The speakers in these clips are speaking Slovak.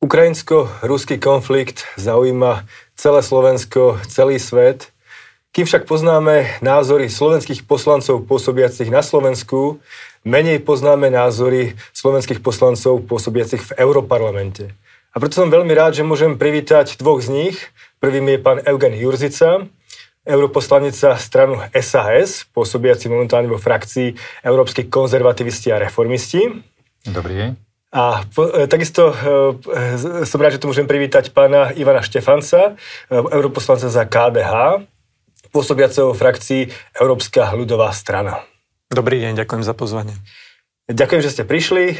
Ukrajinsko-ruský konflikt zaujíma celé Slovensko, celý svet. Kým však poznáme názory slovenských poslancov pôsobiacich na Slovensku, menej poznáme názory slovenských poslancov pôsobiacich v Európarlamente. A preto som veľmi rád, že môžem privítať dvoch z nich. Prvým je pán Eugen Jurzica, europoslanec za stranu SAS, pôsobiaci momentálne vo frakcii Európskych konzervativisti a reformisti. Dobrý deň. A e, takisto e, som rád, že tu môžem privítať pána Ivana Štefanca, e, europoslanca za KDH, pôsobiaceho frakcii Európska ľudová strana. Dobrý deň, ďakujem za pozvanie. Ďakujem, že ste prišli.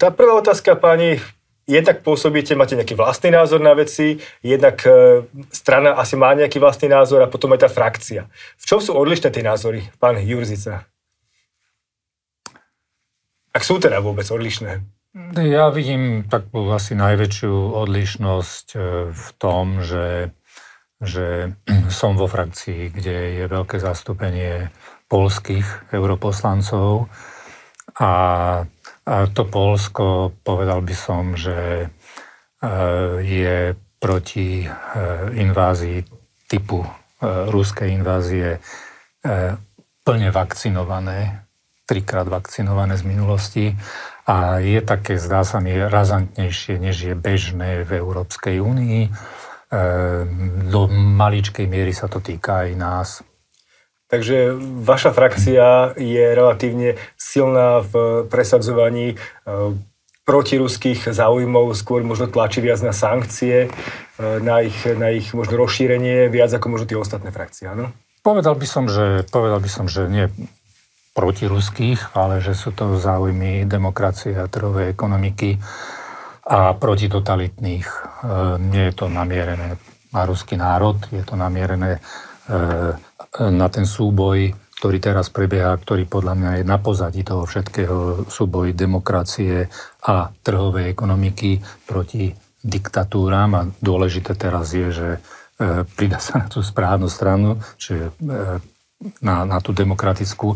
Tá prvá otázka, páni, jednak pôsobíte, máte nejaký vlastný názor na veci, jednak strana asi má nejaký vlastný názor a potom aj tá frakcia. V čom sú odlišné tie názory, pán Jurzica? Ak sú teda vôbec odlišné? Ja vidím takú asi najväčšiu odlišnosť e, v tom, že, že som vo frakcii, kde je veľké zastúpenie polských europoslancov. A, a to Polsko, povedal by som, že e, je proti e, invázii typu ruskej invázie plne vakcinované, trikrát vakcinované z minulosti a je také, zdá sa mi, razantnejšie, než je bežné v Európskej únii. E, do maličkej miery sa to týka aj nás. Takže vaša frakcia je relatívne silná v presadzovaní e, protiruských záujmov, skôr možno tlačí viac na sankcie, e, na ich, na ich možno rozšírenie, viac ako možno tie ostatné frakcie, áno? Povedal by som, že, povedal by som, že nie protiruských, ale že sú to záujmy demokracie a trhovej ekonomiky a protitotalitných. E, nie je to namierené na ruský národ, je to namierené e, na ten súboj, ktorý teraz prebieha, ktorý podľa mňa je na pozadí toho všetkého súboj demokracie a trhovej ekonomiky proti diktatúram a dôležité teraz je, že e, pridá sa na tú správnu stranu, čiže na, na tú demokratickú.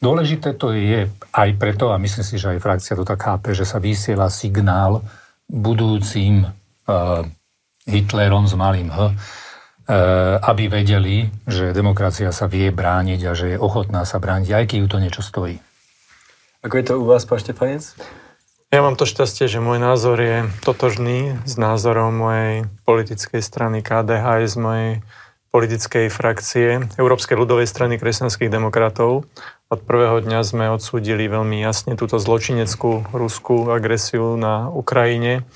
Dôležité to je aj preto, a myslím si, že aj frakcia to tak chápe, že sa vysiela signál budúcim uh, Hitlerom s malým H, uh, aby vedeli, že demokracia sa vie brániť a že je ochotná sa brániť, aj keď ju to niečo stojí. Ako je to u vás, pán Štefanec? Ja mám to šťastie, že môj názor je totožný s názorom mojej politickej strany KDH aj z mojej politickej frakcie Európskej ľudovej strany kresťanských demokratov od prvého dňa sme odsúdili veľmi jasne túto zločineckú ruskú agresiu na Ukrajine.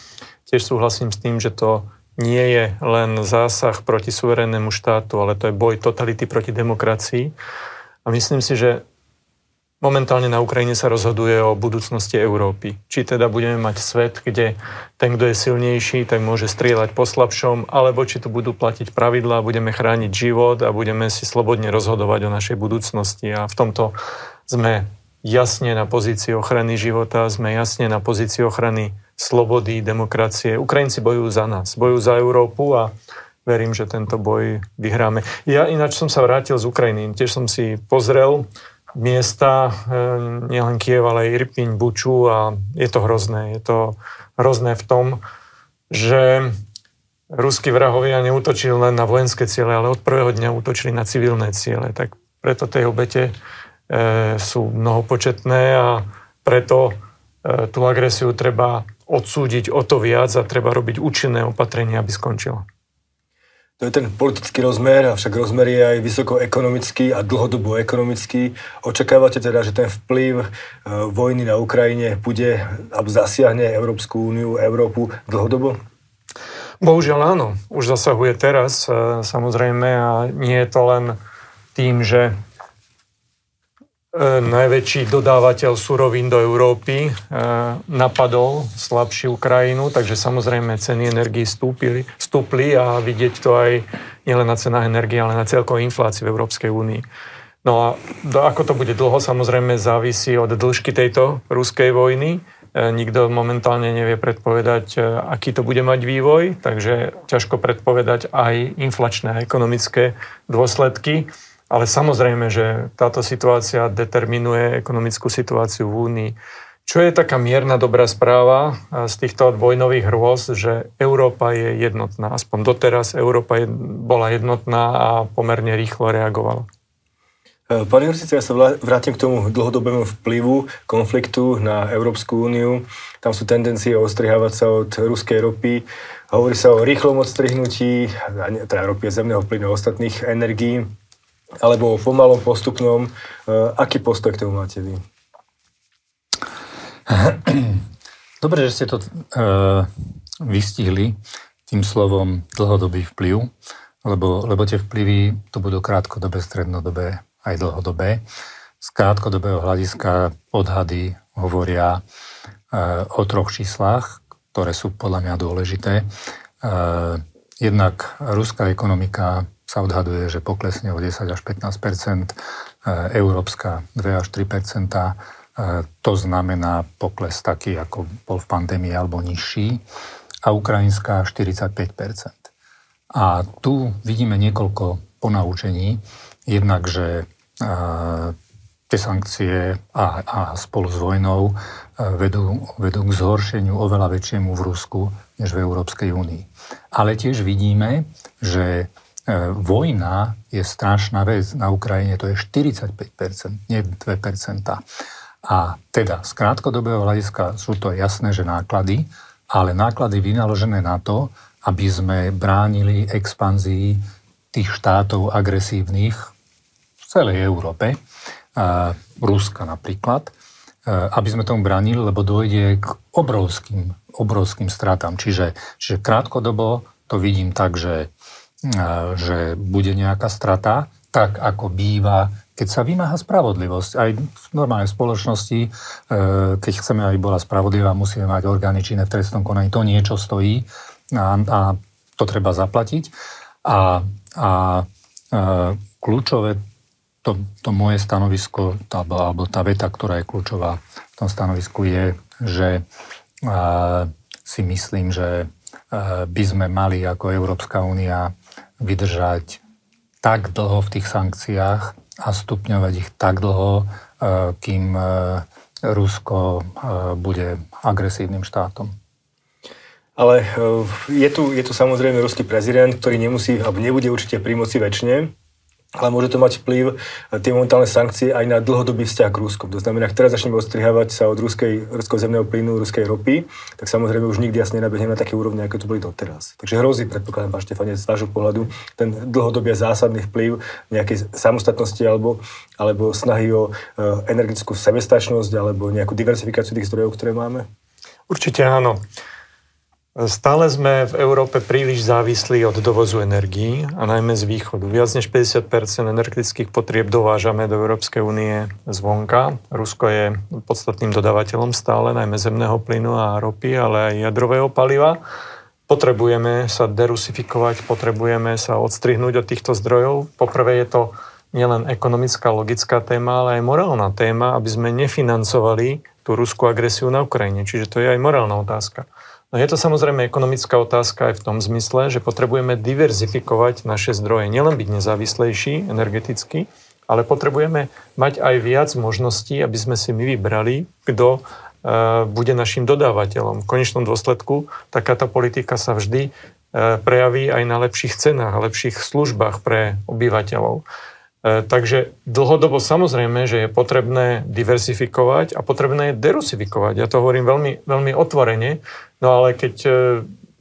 Tiež súhlasím s tým, že to nie je len zásah proti suverénnemu štátu, ale to je boj totality proti demokracii. A myslím si, že Momentálne na Ukrajine sa rozhoduje o budúcnosti Európy. Či teda budeme mať svet, kde ten, kto je silnejší, tak môže strieľať po slabšom, alebo či tu budú platiť pravidlá, budeme chrániť život a budeme si slobodne rozhodovať o našej budúcnosti. A v tomto sme jasne na pozícii ochrany života, sme jasne na pozícii ochrany slobody, demokracie. Ukrajinci bojujú za nás, bojujú za Európu a verím, že tento boj vyhráme. Ja ináč som sa vrátil z Ukrajiny, tiež som si pozrel miesta, e, nielen Kiev, ale aj Irpiň, Buču a je to hrozné. Je to hrozné v tom, že ruskí vrahovia neútočili len na vojenské ciele, ale od prvého dňa útočili na civilné ciele. Tak preto tie obete e, sú mnohopočetné a preto e, tú agresiu treba odsúdiť o to viac a treba robiť účinné opatrenia, aby skončila. To je ten politický rozmer, avšak rozmer je aj vysoko ekonomický a dlhodobo ekonomický. Očakávate teda, že ten vplyv e, vojny na Ukrajine bude alebo zasiahne Európsku úniu, Európu dlhodobo? Bohužiaľ áno. Už zasahuje teraz, e, samozrejme, a nie je to len tým, že najväčší dodávateľ surovín do Európy, e, napadol slabšiu krajinu, takže samozrejme ceny energii stúpili, stúpli a vidieť to aj nielen na cenách energie, ale na celkovej inflácii v Európskej únii. No a ako to bude dlho, samozrejme závisí od dĺžky tejto ruskej vojny. E, nikto momentálne nevie predpovedať, aký to bude mať vývoj, takže ťažko predpovedať aj inflačné a ekonomické dôsledky. Ale samozrejme, že táto situácia determinuje ekonomickú situáciu v Únii. Čo je taká mierna dobrá správa z týchto vojnových hrôz, že Európa je jednotná. Aspoň doteraz Európa bola jednotná a pomerne rýchlo reagovala. E, Pán Jurcic, ja sa vrátim k tomu dlhodobému vplyvu konfliktu na Európsku úniu. Tam sú tendencie ostrihávať sa od ruskej ropy. Hovorí sa o rýchlom odstrihnutí, teda ropy zemného plynu a ostatných energií, alebo pomalom postupnom. E, aký postoj k tomu máte vy? Dobre, že ste to uh, vystihli tým slovom dlhodobý vplyv, lebo, lebo tie vplyvy to budú krátkodobé, strednodobé aj dlhodobé. Z krátkodobého hľadiska odhady hovoria uh, o troch číslach, ktoré sú podľa mňa dôležité. Uh, jednak ruská ekonomika sa odhaduje, že poklesne o 10 až 15% európska 2 až 3% to znamená pokles taký, ako bol v pandémii alebo nižší a ukrajinská 45% A tu vidíme niekoľko ponaučení. Jednak, že tie sankcie a, a spolu s vojnou vedú, vedú k zhoršeniu oveľa väčšiemu v Rusku než v Európskej únii. Ale tiež vidíme, že e, vojna je strašná vec. Na Ukrajine to je 45%, nie 2%. A teda z krátkodobého hľadiska sú to jasné, že náklady, ale náklady vynaložené na to, aby sme bránili expanzii tých štátov agresívnych v celej Európe, Ruska napríklad, aby sme tomu bránili, lebo dojde k obrovským, obrovským stratám. Čiže, čiže krátkodobo to vidím tak, že, že bude nejaká strata, tak ako býva keď sa vymáha spravodlivosť, aj v normálnej spoločnosti, e, keď chceme, aby bola spravodlivá, musíme mať orgány činné v trestnom konaní. To niečo stojí a, a to treba zaplatiť. A, a, e, kľúčové, to, to moje stanovisko, tá, alebo tá veta, ktorá je kľúčová v tom stanovisku, je, že a, si myslím, že by sme mali ako Európska únia vydržať tak dlho v tých sankciách, a stupňovať ich tak dlho, e, kým e, Rusko e, bude agresívnym štátom. Ale je tu, je tu samozrejme ruský prezident, ktorý nemusí, alebo nebude určite pri moci väčšine ale môže to mať vplyv eh, tie momentálne sankcie aj na dlhodobý vzťah k Rusku. To znamená, ak teraz začneme odstrihávať sa od ruskej, ruského zemného plynu, ruskej ropy, tak samozrejme už nikdy asi nenabehneme na také úrovne, ako to boli doteraz. Takže hrozí, predpokladám, pán Štefane, z vášho pohľadu, ten dlhodobý a zásadný vplyv nejakej samostatnosti alebo, alebo snahy o uh, energetickú sebestačnosť alebo nejakú diversifikáciu tých zdrojov, ktoré máme? Určite áno. Stále sme v Európe príliš závislí od dovozu energií a najmä z východu. Viac než 50% energetických potrieb dovážame do Európskej únie zvonka. Rusko je podstatným dodávateľom stále, najmä zemného plynu a ropy, ale aj jadrového paliva. Potrebujeme sa derusifikovať, potrebujeme sa odstrihnúť od týchto zdrojov. Poprvé je to nielen ekonomická, logická téma, ale aj morálna téma, aby sme nefinancovali tú ruskú agresiu na Ukrajine. Čiže to je aj morálna otázka. No je to samozrejme ekonomická otázka aj v tom zmysle, že potrebujeme diverzifikovať naše zdroje. Nielen byť nezávislejší energeticky, ale potrebujeme mať aj viac možností, aby sme si my vybrali, kto uh, bude našim dodávateľom. V konečnom dôsledku takáto politika sa vždy uh, prejaví aj na lepších cenách a lepších službách pre obyvateľov. E, takže dlhodobo samozrejme, že je potrebné diversifikovať a potrebné je derusifikovať. Ja to hovorím veľmi, veľmi otvorene, no ale keď e,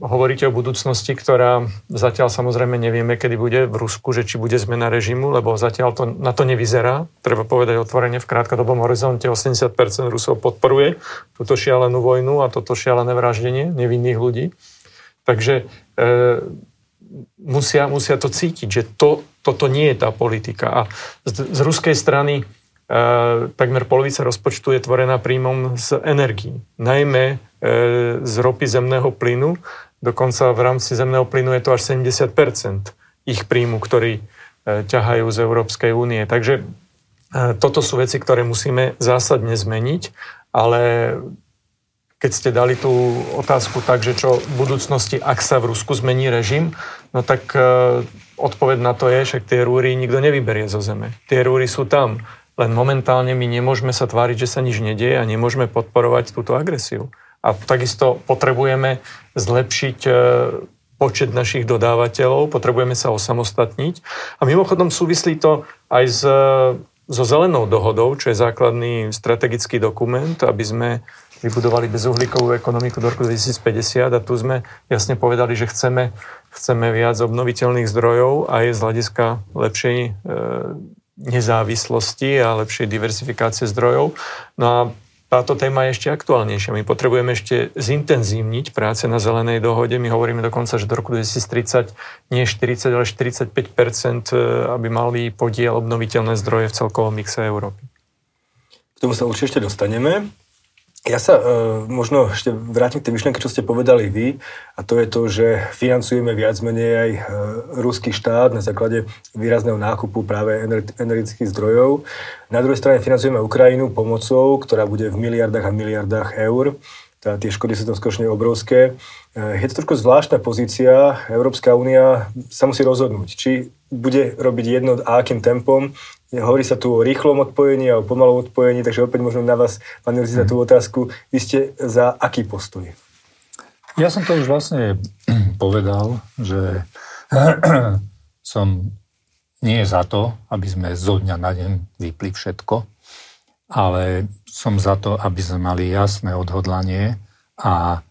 hovoríte o budúcnosti, ktorá zatiaľ samozrejme nevieme, kedy bude v Rusku, že či bude zmena režimu, lebo zatiaľ to, na to nevyzerá. Treba povedať otvorene, v krátkodobom horizonte 80% Rusov podporuje túto šialenú vojnu a toto šialené vraždenie nevinných ľudí. Takže e, musia, musia to cítiť, že to, toto nie je tá politika. A z, z ruskej strany e, takmer polovica rozpočtu je tvorená príjmom z energií. Najmä e, z ropy zemného plynu. Dokonca v rámci zemného plynu je to až 70 ich príjmu, ktorý e, ťahajú z Európskej únie. Takže toto sú veci, ktoré musíme zásadne zmeniť, ale keď ste dali tú otázku tak, že čo v budúcnosti, ak sa v Rusku zmení režim, no tak e, odpoveď na to je, že tie rúry nikto nevyberie zo zeme. Tie rúry sú tam. len momentálne my nemôžeme sa tváriť, že sa nič nedieje a nemôžeme podporovať túto agresiu. A takisto potrebujeme zlepšiť e, počet našich dodávateľov, potrebujeme sa osamostatniť. A mimochodom súvislí to aj s, so zelenou dohodou, čo je základný strategický dokument, aby sme vybudovali bezuhlíkovú ekonomiku do roku 2050 a tu sme jasne povedali, že chceme, chceme viac obnoviteľných zdrojov aj z hľadiska lepšej e, nezávislosti a lepšej diversifikácie zdrojov. No a táto téma je ešte aktuálnejšia. My potrebujeme ešte zintenzívniť práce na zelenej dohode. My hovoríme dokonca, že do roku 2030 nie 40, ale 45 e, aby mali podiel obnoviteľné zdroje v celkovom mixe Európy. K tomu sa určite ešte dostaneme. Ja sa e, možno ešte vrátim k tej myšlienke, čo ste povedali vy, a to je to, že financujeme viac menej aj e, ruský štát na základe výrazného nákupu práve energetických zdrojov. Na druhej strane financujeme Ukrajinu pomocou, ktorá bude v miliardách a miliardách eur. Tá, tie škody sú tam skutočne obrovské. E, je to trošku zvláštna pozícia. Európska únia sa musí rozhodnúť, či bude robiť jedno a akým tempom. Hovorí sa tu o rýchlom odpojení a o pomalom odpojení, takže opäť možno na vás, pán Jurzi, za tú mhm. otázku. Vy ste za aký postoj? Ja som to už vlastne povedal, že som nie za to, aby sme zo dňa na deň vypli všetko, ale som za to, aby sme mali jasné odhodlanie a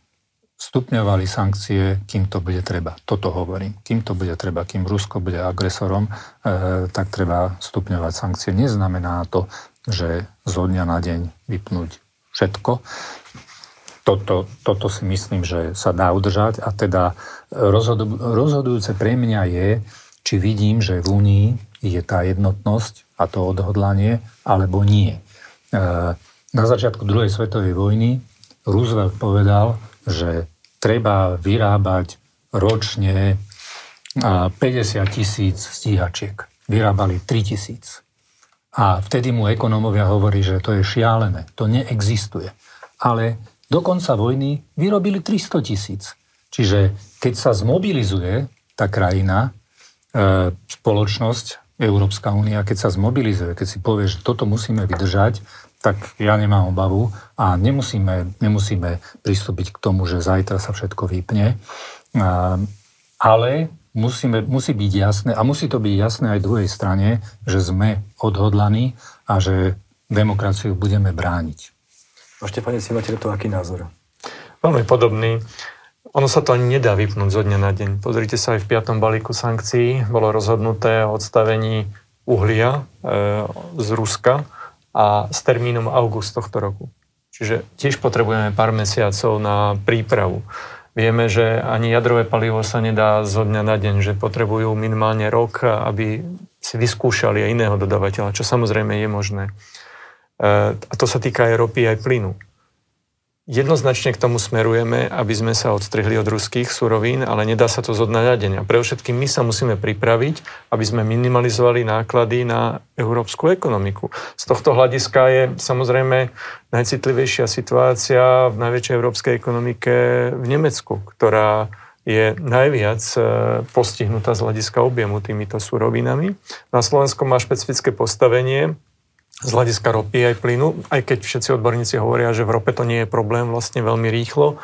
stupňovali sankcie, kým to bude treba. Toto hovorím. Kým to bude treba, kým Rusko bude agresorom, e, tak treba stupňovať sankcie. Neznamená to, že zo dňa na deň vypnúť všetko. Toto, toto si myslím, že sa dá udržať a teda rozhodu, rozhodujúce pre mňa je, či vidím, že v Únii je tá jednotnosť a to odhodlanie, alebo nie. E, na začiatku druhej svetovej vojny Roosevelt povedal, že treba vyrábať ročne 50 tisíc stíhačiek. Vyrábali 3 tisíc. A vtedy mu ekonómovia hovorí, že to je šialené, to neexistuje. Ale do konca vojny vyrobili 300 tisíc. Čiže keď sa zmobilizuje tá krajina, e, spoločnosť, Európska únia, keď sa zmobilizuje, keď si povie, že toto musíme vydržať, tak ja nemám obavu a nemusíme, nemusíme pristúpiť k tomu, že zajtra sa všetko vypne. Ale musíme, musí byť jasné, a musí to byť jasné aj druhej strane, že sme odhodlaní a že demokraciu budeme brániť. A Štefane, si máte to aký názor? Veľmi podobný. Ono sa to ani nedá vypnúť zo dňa na deň. Pozrite sa, aj v piatom balíku sankcií bolo rozhodnuté o odstavení uhlia e, z Ruska a s termínom august tohto roku. Čiže tiež potrebujeme pár mesiacov na prípravu. Vieme, že ani jadrové palivo sa nedá zo dňa na deň, že potrebujú minimálne rok, aby si vyskúšali aj iného dodávateľa, čo samozrejme je možné. E, a to sa týka aj ropy, aj plynu. Jednoznačne k tomu smerujeme, aby sme sa odstrihli od ruských surovín, ale nedá sa to zo dňa na deň. A pre všetkým my sa musíme pripraviť, aby sme minimalizovali náklady na európsku ekonomiku. Z tohto hľadiska je samozrejme najcitlivejšia situácia v najväčšej európskej ekonomike v Nemecku, ktorá je najviac e, postihnutá z hľadiska objemu týmito surovinami. Na Slovensku má špecifické postavenie, z hľadiska ropy aj plynu, aj keď všetci odborníci hovoria, že v rope to nie je problém vlastne veľmi rýchlo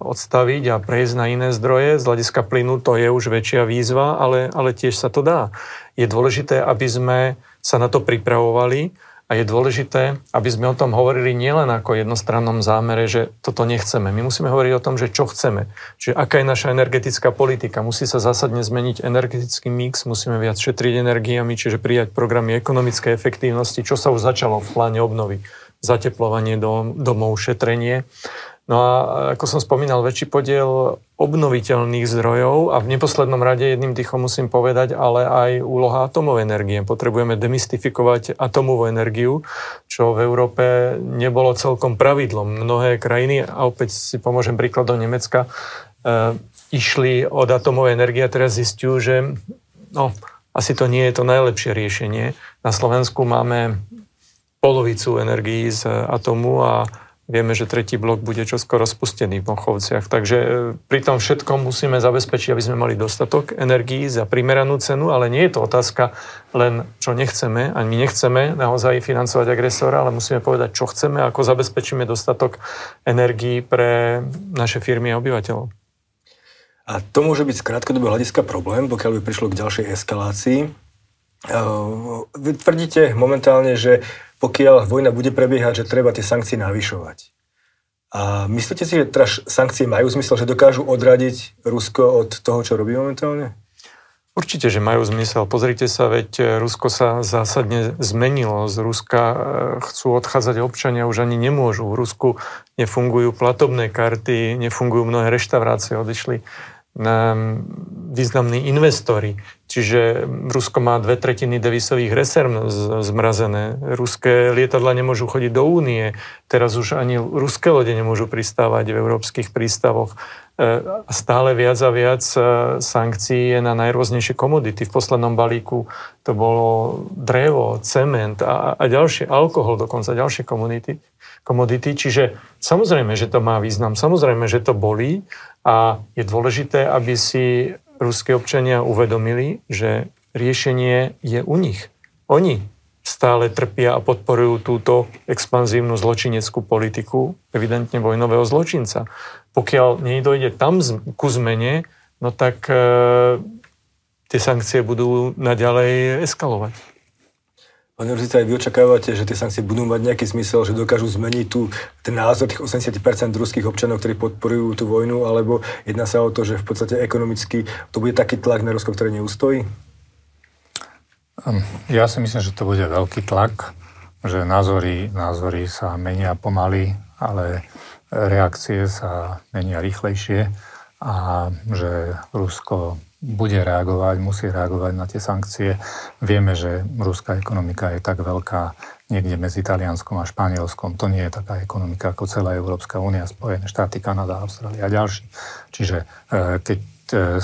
odstaviť a prejsť na iné zdroje. Z hľadiska plynu to je už väčšia výzva, ale, ale tiež sa to dá. Je dôležité, aby sme sa na to pripravovali, a je dôležité, aby sme o tom hovorili nielen ako jednostrannom zámere, že toto nechceme. My musíme hovoriť o tom, že čo chceme. Čiže aká je naša energetická politika. Musí sa zásadne zmeniť energetický mix, musíme viac šetriť energiami, čiže prijať programy ekonomickej efektívnosti, čo sa už začalo v pláne obnovy. Zateplovanie dom, domov, šetrenie. No a ako som spomínal, väčší podiel obnoviteľných zdrojov a v neposlednom rade jedným dýchom musím povedať, ale aj úloha atomovej energie. Potrebujeme demystifikovať atomovú energiu, čo v Európe nebolo celkom pravidlom. Mnohé krajiny, a opäť si pomôžem príkladom Nemecka, e, išli od atomovej energie a teraz zistujú, že no, asi to nie je to najlepšie riešenie. Na Slovensku máme polovicu energií z atomu a Vieme, že tretí blok bude čoskoro spustený v Mochovciach. Takže e, pri tom všetkom musíme zabezpečiť, aby sme mali dostatok energií za primeranú cenu, ale nie je to otázka len, čo nechceme. Ani my nechceme naozaj financovať agresora, ale musíme povedať, čo chceme, ako zabezpečíme dostatok energií pre naše firmy a obyvateľov. A to môže byť z krátkodobého hľadiska problém, pokiaľ by prišlo k ďalšej eskalácii. Vy tvrdíte momentálne, že pokiaľ vojna bude prebiehať, že treba tie sankcie navyšovať. A myslíte si, že teraz sankcie majú zmysel, že dokážu odradiť Rusko od toho, čo robí momentálne? Určite, že majú zmysel. Pozrite sa, veď Rusko sa zásadne zmenilo. Z Ruska e, chcú odchádzať občania, už ani nemôžu. V Rusku nefungujú platobné karty, nefungujú mnohé reštaurácie, odišli významní investori. Čiže Rusko má dve tretiny devisových rezerv zmrazené. Ruské lietadla nemôžu chodiť do únie. Teraz už ani ruské lode nemôžu pristávať v európskych prístavoch. E, stále viac a viac e, sankcií je na najrôznejšie komodity. V poslednom balíku to bolo drevo, cement a, a ďalšie, alkohol dokonca, ďalšie komodity komodity. Čiže samozrejme, že to má význam, samozrejme, že to bolí a je dôležité, aby si ruské občania uvedomili, že riešenie je u nich. Oni stále trpia a podporujú túto expanzívnu zločineckú politiku, evidentne vojnového zločinca. Pokiaľ nedojde tam ku zmene, no tak e, tie sankcie budú naďalej eskalovať. Pani Ruzita, aj vy očakávate, že tie sankcie budú mať nejaký zmysel, že dokážu zmeniť tú, ten názor tých 80% ruských občanov, ktorí podporujú tú vojnu, alebo jedná sa o to, že v podstate ekonomicky to bude taký tlak na Rusko, ktoré neustojí? Hm, ja si myslím, že to bude veľký tlak, že názory, názory sa menia pomaly, ale reakcie sa menia rýchlejšie a že Rusko bude reagovať, musí reagovať na tie sankcie. Vieme, že ruská ekonomika je tak veľká niekde medzi Talianskom a Španielskom. To nie je taká ekonomika ako celá Európska únia, Spojené štáty, Kanada, Austrália a ďalší. Čiže e, keď e,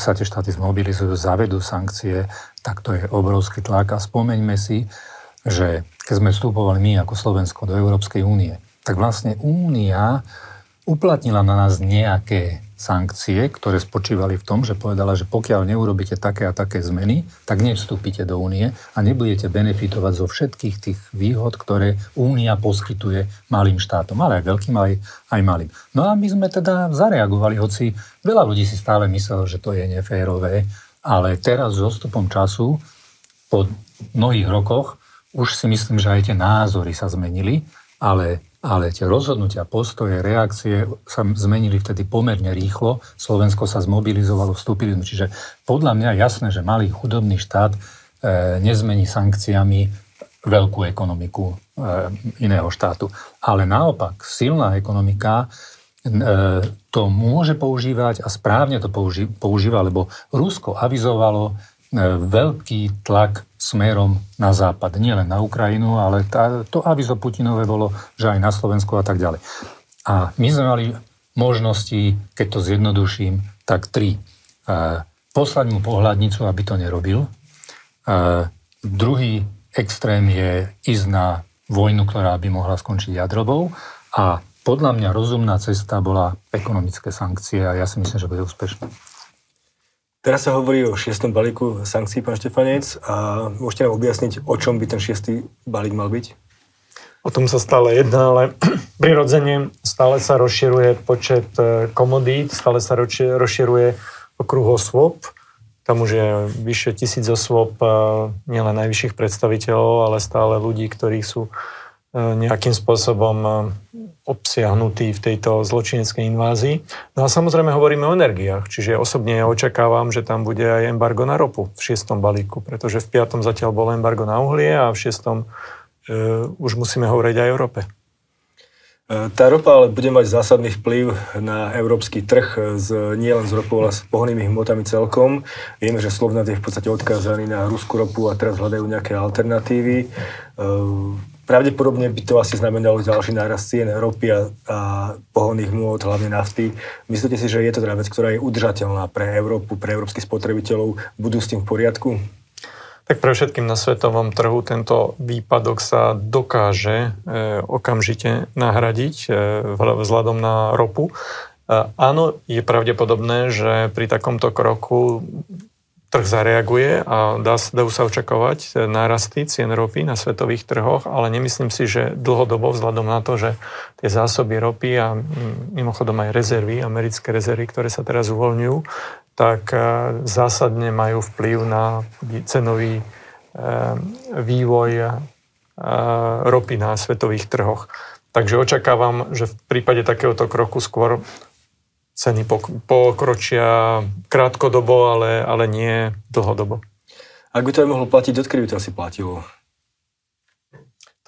sa tie štáty zmobilizujú, zavedú sankcie, tak to je obrovský tlak. A spomeňme si, že keď sme vstupovali my ako Slovensko do Európskej únie, tak vlastne únia uplatnila na nás nejaké sankcie, ktoré spočívali v tom, že povedala, že pokiaľ neurobíte také a také zmeny, tak nevstúpite do únie a nebudete benefitovať zo všetkých tých výhod, ktoré únia poskytuje malým štátom, ale aj veľkým, aj, aj malým. No a my sme teda zareagovali, hoci veľa ľudí si stále myslelo, že to je neférové, ale teraz s odstupom času, po mnohých rokoch, už si myslím, že aj tie názory sa zmenili, ale ale tie rozhodnutia, postoje, reakcie sa zmenili vtedy pomerne rýchlo. Slovensko sa zmobilizovalo, vstúpili. Čiže podľa mňa jasné, že malý chudobný štát e, nezmení sankciami veľkú ekonomiku e, iného štátu. Ale naopak, silná ekonomika e, to môže používať a správne to použí, používa, lebo Rusko avizovalo veľký tlak smerom na západ. Nielen na Ukrajinu, ale tá, to avizo Putinové bolo, že aj na Slovensku a tak ďalej. A my sme mali možnosti, keď to zjednoduším, tak tri. E, poslať mu pohľadnicu, aby to nerobil. E, druhý extrém je ísť na vojnu, ktorá by mohla skončiť jadrovou. A podľa mňa rozumná cesta bola ekonomické sankcie a ja si myslím, že bude úspešná. Teraz sa hovorí o šiestom balíku sankcií, pán Štefanec, a môžete nám objasniť, o čom by ten šiestý balík mal byť? O tom sa stále jedná, ale prirodzene stále sa rozširuje počet e, komodít, stále sa rozširuje okruh osôb. Tam už je vyše tisíc osôb, e, nielen najvyšších predstaviteľov, ale stále ľudí, ktorí sú e, nejakým spôsobom obsiahnutý v tejto zločineckej invázii. No a samozrejme hovoríme o energiách, čiže osobne ja očakávam, že tam bude aj embargo na ropu v šiestom balíku, pretože v piatom zatiaľ bolo embargo na uhlie a v šiestom e, už musíme hovoriť aj o rope. E, tá ropa ale bude mať zásadný vplyv na európsky trh z, nielen z ropou, ale s pohonými hmotami celkom. Vieme, že Slovnat je v podstate odkázaný na ruskú ropu a teraz hľadajú nejaké alternatívy. Pravdepodobne by to asi znamenalo ďalší nárast cien ropy a, a pohonných môd, hlavne nafty. Myslíte si, že je to teda vec, ktorá je udržateľná pre Európu, pre európskych spotrebiteľov? Budú s tým v poriadku? Tak pre všetkým na svetovom trhu tento výpadok sa dokáže e, okamžite nahradiť e, vzhľadom na ropu. E, áno, je pravdepodobné, že pri takomto kroku trh zareaguje a dá, dajú sa očakovať nárasty cien ropy na svetových trhoch, ale nemyslím si, že dlhodobo vzhľadom na to, že tie zásoby ropy a mimochodom aj rezervy, americké rezervy, ktoré sa teraz uvoľňujú, tak e, zásadne majú vplyv na cenový e, vývoj e, ropy na svetových trhoch. Takže očakávam, že v prípade takéhoto kroku skôr ceny pokročia krátkodobo, ale, ale nie dlhodobo. Ak by to aj mohlo platiť, odkedy by to asi platilo?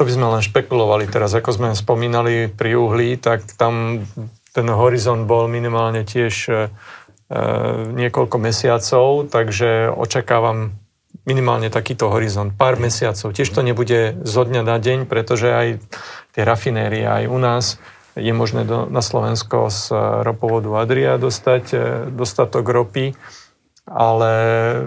To by sme len špekulovali teraz. Ako sme spomínali pri uhlí, tak tam ten horizont bol minimálne tiež Eh, niekoľko mesiacov, takže očakávam minimálne takýto horizont, pár mesiacov. Tiež to nebude zo dňa na deň, pretože aj tie rafinérie, aj u nás je možné do, na Slovensko z ropovodu Adria dostať eh, dostatok ropy, ale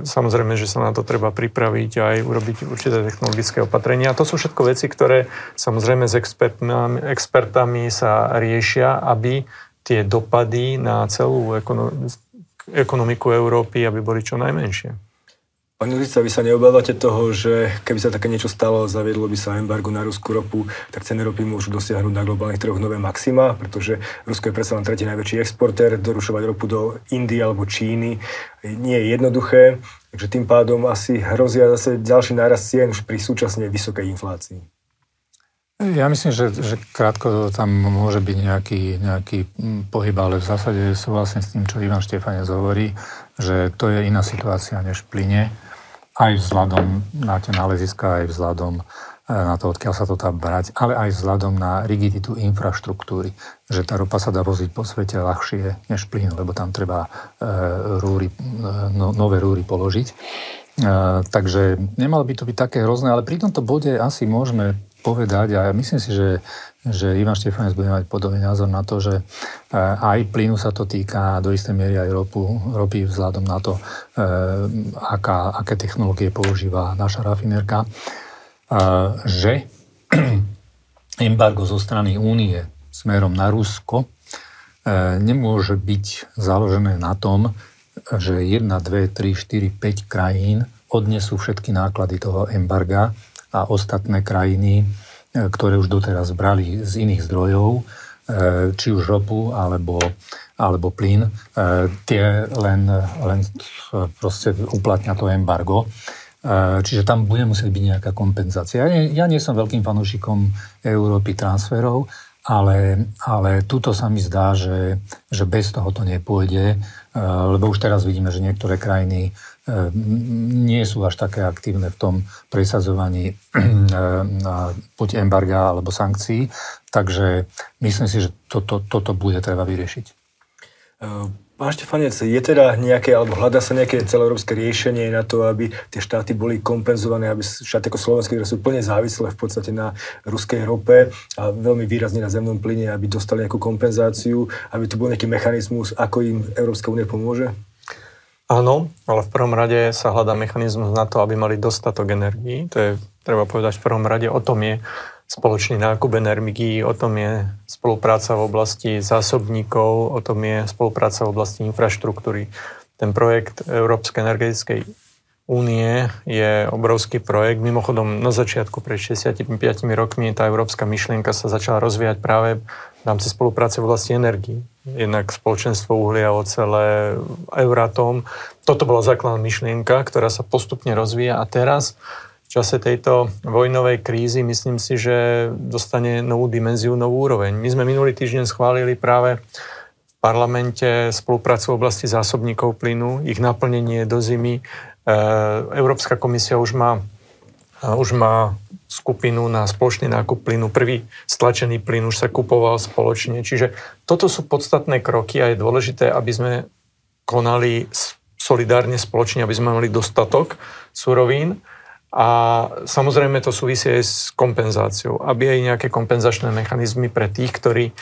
samozrejme, že sa na to treba pripraviť aj urobiť určité technologické opatrenia. A to sú všetko veci, ktoré samozrejme s expertami, expertami sa riešia, aby tie dopady na celú ekonomiku Európy, aby boli čo najmenšie. Pani Lica, vy sa neobávate toho, že keby sa také niečo stalo, zaviedlo by sa embargo na ruskú ropu, tak ceny ropy môžu dosiahnuť na globálnych trhoch nové maxima, pretože Rusko je predsa len tretí najväčší exportér, dorušovať ropu do Indie alebo Číny nie je jednoduché, takže tým pádom asi hrozia zase ďalší nárast cien už pri súčasne vysokej inflácii. Ja myslím, že, že krátko tam môže byť nejaký, nejaký pohyb, ale v zásade súhlasím s tým, čo Ivan Štefanec hovorí, že to je iná situácia než plyne, aj vzhľadom na tie náleziska, aj vzhľadom e, na to, odkiaľ sa to dá brať, ale aj vzhľadom na rigiditu infraštruktúry, že tá ropa sa dá voziť po svete ľahšie než plyn, lebo tam treba e, rúry, e, no, nové rúry položiť. Takže nemalo by to byť také hrozné, ale pri tomto bode asi môžeme povedať a myslím si, že, že Ivan Štefanec bude mať podobný názor na to, že eh, aj plynu sa to týka do istej miery aj ropu, ropy vzhľadom na to, eh, aká, aké technológie používa naša rafinérka, že embargo zo strany únie smerom na Rusko eh, nemôže byť založené na tom, že 1, 2, 3, 4, 5 krajín odnesú všetky náklady toho embarga a ostatné krajiny, e, ktoré už doteraz brali z iných zdrojov, e, či už ropu alebo, alebo plyn, e, tie len, len proste uplatňa to embargo. Čiže tam bude musieť byť nejaká kompenzácia. Ja nie, ja nie som veľkým fanúšikom Európy transferov, ale, ale tuto sa mi zdá, že, že bez toho to nepôjde, lebo už teraz vidíme, že niektoré krajiny nie sú až také aktívne v tom presadzovaní ehm, buď embarga alebo sankcií. Takže myslím si, že toto, toto bude treba vyriešiť. Ehm, pán Štefanec, je teda nejaké, alebo hľadá sa nejaké celoeurópske riešenie na to, aby tie štáty boli kompenzované, aby štáty ako Slovenské, ktoré sú plne závislé v podstate na ruskej rope a veľmi výrazne na zemnom plyne, aby dostali nejakú kompenzáciu, aby tu bol nejaký mechanizmus, ako im Európska únia pomôže? Áno, ale v prvom rade sa hľadá mechanizmus na to, aby mali dostatok energií. To je, treba povedať, v prvom rade o tom je spoločný nákup energií, o tom je spolupráca v oblasti zásobníkov, o tom je spolupráca v oblasti infraštruktúry. Ten projekt Európskej energetickej únie je obrovský projekt. Mimochodom, na začiatku, pred 65 rokmi, tá európska myšlienka sa začala rozvíjať práve v rámci spolupráce v oblasti energií jednak spoločenstvo uhlia, ocele, Euratom. Toto bola základná myšlienka, ktorá sa postupne rozvíja a teraz v čase tejto vojnovej krízy myslím si, že dostane novú dimenziu, novú úroveň. My sme minulý týždeň schválili práve v parlamente spoluprácu v oblasti zásobníkov plynu, ich naplnenie do zimy. E, Európska komisia už má, už má skupinu na spoločný nákup plynu. Prvý stlačený plyn už sa kupoval spoločne. Čiže toto sú podstatné kroky a je dôležité, aby sme konali solidárne spoločne, aby sme mali dostatok surovín. A samozrejme to súvisí aj s kompenzáciou, aby aj nejaké kompenzačné mechanizmy pre tých, ktorí e,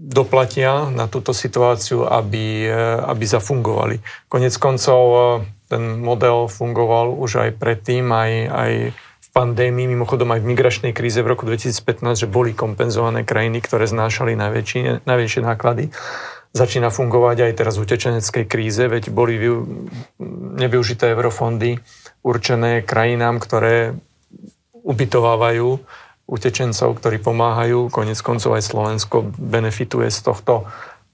doplatia na túto situáciu, aby, e, aby zafungovali. Konec koncov e, ten model fungoval už aj predtým, aj, aj pandémii, mimochodom aj v migračnej kríze v roku 2015, že boli kompenzované krajiny, ktoré znášali najväčšie, najväčšie náklady. Začína fungovať aj teraz v utečeneckej kríze, veď boli nevyužité eurofondy určené krajinám, ktoré ubytovávajú utečencov, ktorí pomáhajú. Konec koncov aj Slovensko benefituje z tohto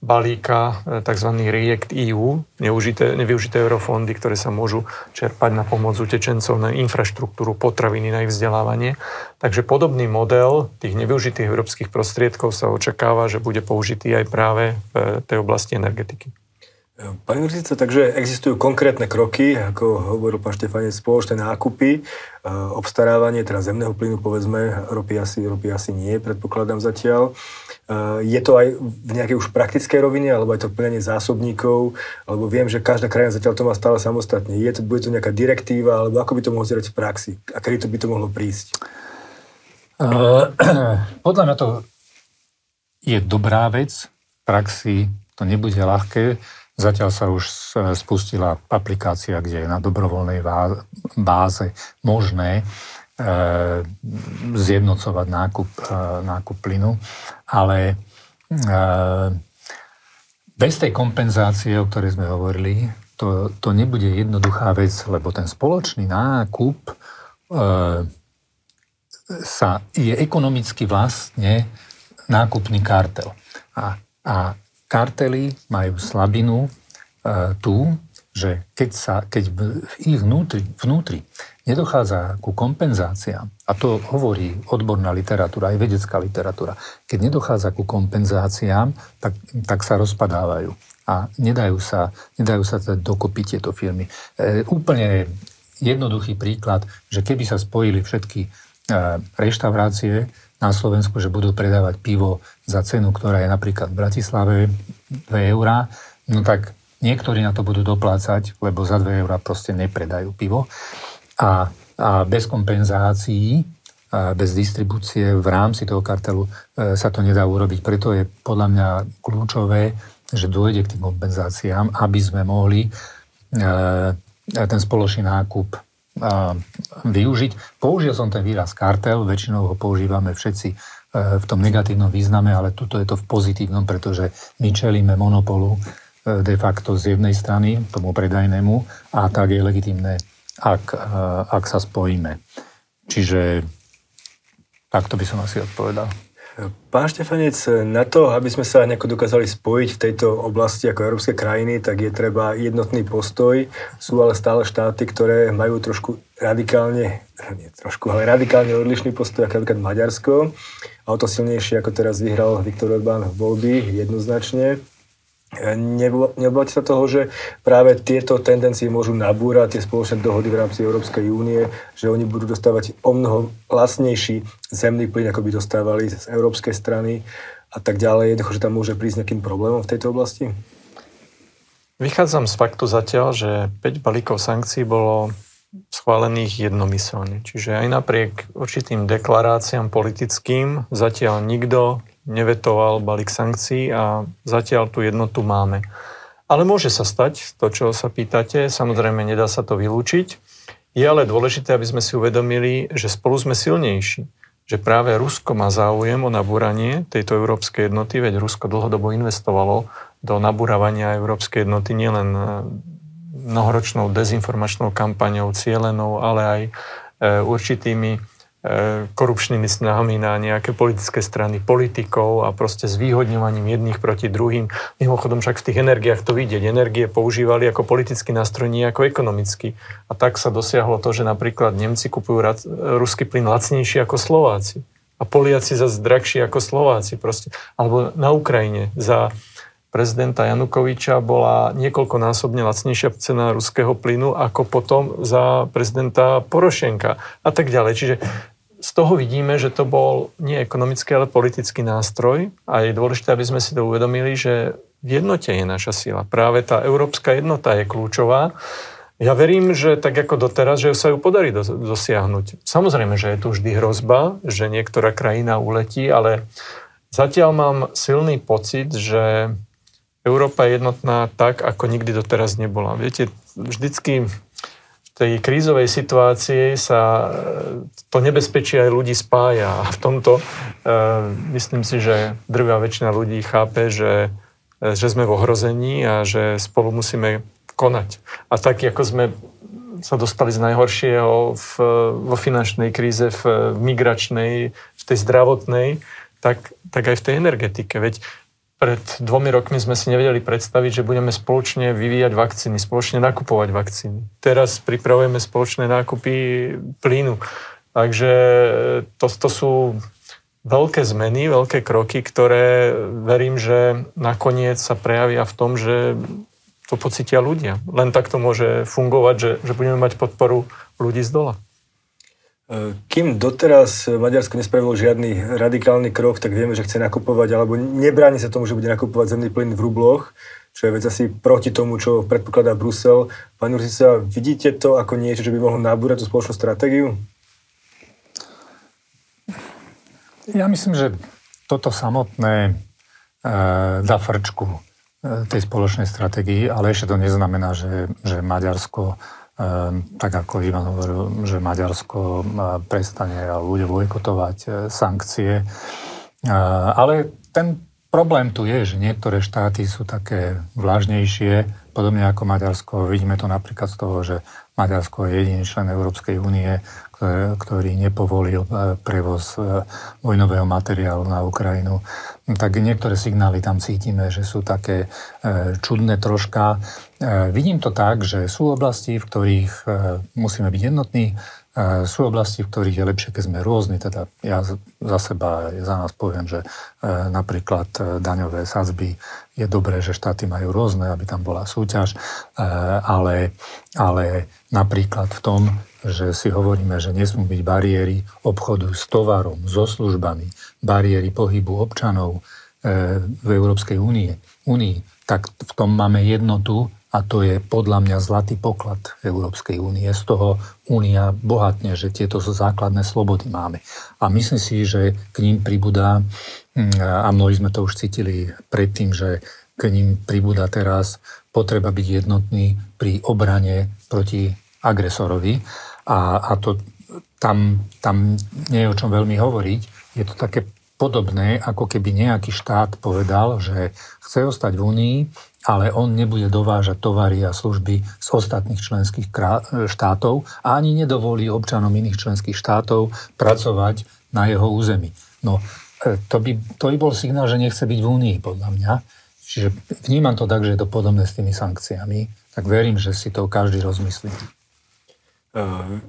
balíka e, tzv. React EU, neužité, nevyužité eurofondy, ktoré sa môžu čerpať na pomoc utečencov, na infraštruktúru, potraviny, na ich vzdelávanie. Takže podobný model tých nevyužitých európskych prostriedkov sa očakáva, že bude použitý aj práve v tej oblasti energetiky. Pani Mrzica, takže existujú konkrétne kroky, ako hovoril pán Štefanec, spoločné nákupy, e, obstarávanie teda zemného plynu, povedzme, ropy asi, ropy asi nie, predpokladám zatiaľ. E, je to aj v nejakej už praktickej rovine, alebo aj to plnenie zásobníkov, alebo viem, že každá krajina zatiaľ to má stále samostatne. Je to, bude to nejaká direktíva, alebo ako by to mohlo zerať v praxi? A kedy to by to mohlo prísť? Uh, podľa mňa to je dobrá vec. V praxi to nebude ľahké Zatiaľ sa už spustila aplikácia, kde je na dobrovoľnej báze možné e, zjednocovať nákup, e, nákup plynu, ale e, bez tej kompenzácie, o ktorej sme hovorili, to, to nebude jednoduchá vec, lebo ten spoločný nákup sa, je ekonomicky vlastne nákupný kartel. A, a kartely majú slabinu e, tú, že keď, sa, keď v ich vnútri, vnútri nedochádza ku kompenzáciám, a to hovorí odborná literatúra, aj vedecká literatúra, keď nedochádza ku kompenzáciám, tak, tak sa rozpadávajú a nedajú sa, nedajú sa teda dokopy tieto firmy. E, úplne jednoduchý príklad, že keby sa spojili všetky e, reštaurácie, na Slovensku, že budú predávať pivo za cenu, ktorá je napríklad v Bratislave 2 eurá, no tak niektorí na to budú doplácať, lebo za 2 eurá proste nepredajú pivo. A, a bez kompenzácií, a bez distribúcie v rámci toho kartelu e, sa to nedá urobiť. Preto je podľa mňa kľúčové, že dôjde k tým kompenzáciám, aby sme mohli e, ten spoločný nákup využiť. Použil som ten výraz kartel, väčšinou ho používame všetci e, v tom negatívnom význame, ale tuto je to v pozitívnom, pretože my čelíme monopolu e, de facto z jednej strany, tomu predajnému, a tak je legitimné, ak, e, ak sa spojíme. Čiže takto by som asi odpovedal. Pán Štefanec, na to, aby sme sa nejako dokázali spojiť v tejto oblasti ako európske krajiny, tak je treba jednotný postoj. Sú ale stále štáty, ktoré majú trošku radikálne, nie trošku, ale radikálne odlišný postoj, ako napríklad Maďarsko. A o to silnejšie, ako teraz vyhral Viktor Orbán voľby, jednoznačne. Neobávate sa toho, že práve tieto tendencie môžu nabúrať tie spoločné dohody v rámci Európskej únie, že oni budú dostávať o mnoho lacnejší zemný plyn, ako by dostávali z európskej strany a tak ďalej. Jednoducho, že tam môže prísť nejakým problémom v tejto oblasti? Vychádzam z faktu zatiaľ, že 5 balíkov sankcií bolo schválených jednomyselne. Čiže aj napriek určitým deklaráciám politickým zatiaľ nikto nevetoval balík sankcií a zatiaľ tú jednotu máme. Ale môže sa stať, to, čo sa pýtate, samozrejme nedá sa to vylúčiť. Je ale dôležité, aby sme si uvedomili, že spolu sme silnejší. Že práve Rusko má záujem o nabúranie tejto európskej jednoty, veď Rusko dlhodobo investovalo do nabúravania európskej jednoty nielen e, mnohoročnou dezinformačnou kampaňou, cielenou, ale aj e, určitými korupčnými snahami na nejaké politické strany politikov a proste zvýhodňovaním jedných proti druhým. Mimochodom však v tých energiách to vidieť. Energie používali ako politický nástroj, nie ako ekonomický. A tak sa dosiahlo to, že napríklad Nemci kupujú ruský plyn lacnejší ako Slováci. A Poliaci zase drahší ako Slováci. Proste. Alebo na Ukrajine za prezidenta Janukoviča bola niekoľkonásobne lacnejšia cena ruského plynu ako potom za prezidenta Porošenka a tak ďalej. Čiže z toho vidíme, že to bol nie ekonomický, ale politický nástroj a je dôležité, aby sme si to uvedomili, že v jednote je naša sila. Práve tá európska jednota je kľúčová. Ja verím, že tak ako doteraz, že sa ju podarí dosiahnuť. Samozrejme, že je tu vždy hrozba, že niektorá krajina uletí, ale zatiaľ mám silný pocit, že Európa je jednotná tak, ako nikdy doteraz nebola. Viete, vždycky tej krízovej situácii sa to nebezpečie aj ľudí spája. A v tomto myslím si, že drvá väčšina ľudí chápe, že, že sme v ohrození a že spolu musíme konať. A tak, ako sme sa dostali z najhoršieho v, vo finančnej kríze, v migračnej, v tej zdravotnej, tak, tak aj v tej energetike. Veď pred dvomi rokmi sme si nevedeli predstaviť, že budeme spoločne vyvíjať vakcíny, spoločne nakupovať vakcíny. Teraz pripravujeme spoločné nákupy plynu. Takže to, to sú veľké zmeny, veľké kroky, ktoré verím, že nakoniec sa prejavia v tom, že to pocitia ľudia. Len tak to môže fungovať, že, že budeme mať podporu ľudí z dola. Kým doteraz Maďarsko nespravilo žiadny radikálny krok, tak vieme, že chce nakupovať, alebo nebráni sa tomu, že bude nakupovať zemný plyn v rubloch, čo je vec asi proti tomu, čo predpokladá Brusel. Pán Urzica, vidíte to ako niečo, že by mohlo nabúrať tú spoločnú stratégiu? Ja myslím, že toto samotné e, dá frčku e, tej spoločnej stratégii, ale ešte to neznamená, že, že Maďarsko tak ako Ivan hovoril, že Maďarsko ehm, prestane a bude bojkotovať e, sankcie. Ehm, ale ten problém tu je, že niektoré štáty sú také vlážnejšie, podobne ako Maďarsko. Vidíme to napríklad z toho, že Maďarsko je jediný člen Európskej únie, ktorý nepovolil e, prevoz e, vojnového materiálu na Ukrajinu. Tak niektoré signály tam cítime, že sú také čudné troška. Vidím to tak, že sú oblasti, v ktorých musíme byť jednotní, sú oblasti, v ktorých je lepšie, keď sme rôzni. Teda ja za seba, za nás poviem, že napríklad daňové sadzby je dobré, že štáty majú rôzne, aby tam bola súťaž, ale, ale napríklad v tom, že si hovoríme, že nesmú byť bariéry obchodu s tovarom, so službami, bariéry pohybu občanov v Európskej únie, únii, tak v tom máme jednotu a to je podľa mňa zlatý poklad Európskej únie. Z toho únia bohatne, že tieto základné slobody máme. A myslím si, že k ním pribudá, mm, a mnohí sme to už cítili predtým, že k ním pribúda teraz potreba byť jednotný pri obrane proti agresorovi. A, a to tam, tam nie je o čom veľmi hovoriť. Je to také podobné, ako keby nejaký štát povedal, že chce ostať v Únii, ale on nebude dovážať tovary a služby z ostatných členských štátov a ani nedovolí občanom iných členských štátov pracovať na jeho území. No, e, to by, to by bol signál, že nechce byť v Únii, podľa mňa. Čiže vnímam to tak, že je to podobné s tými sankciami. Tak verím, že si to každý rozmyslí.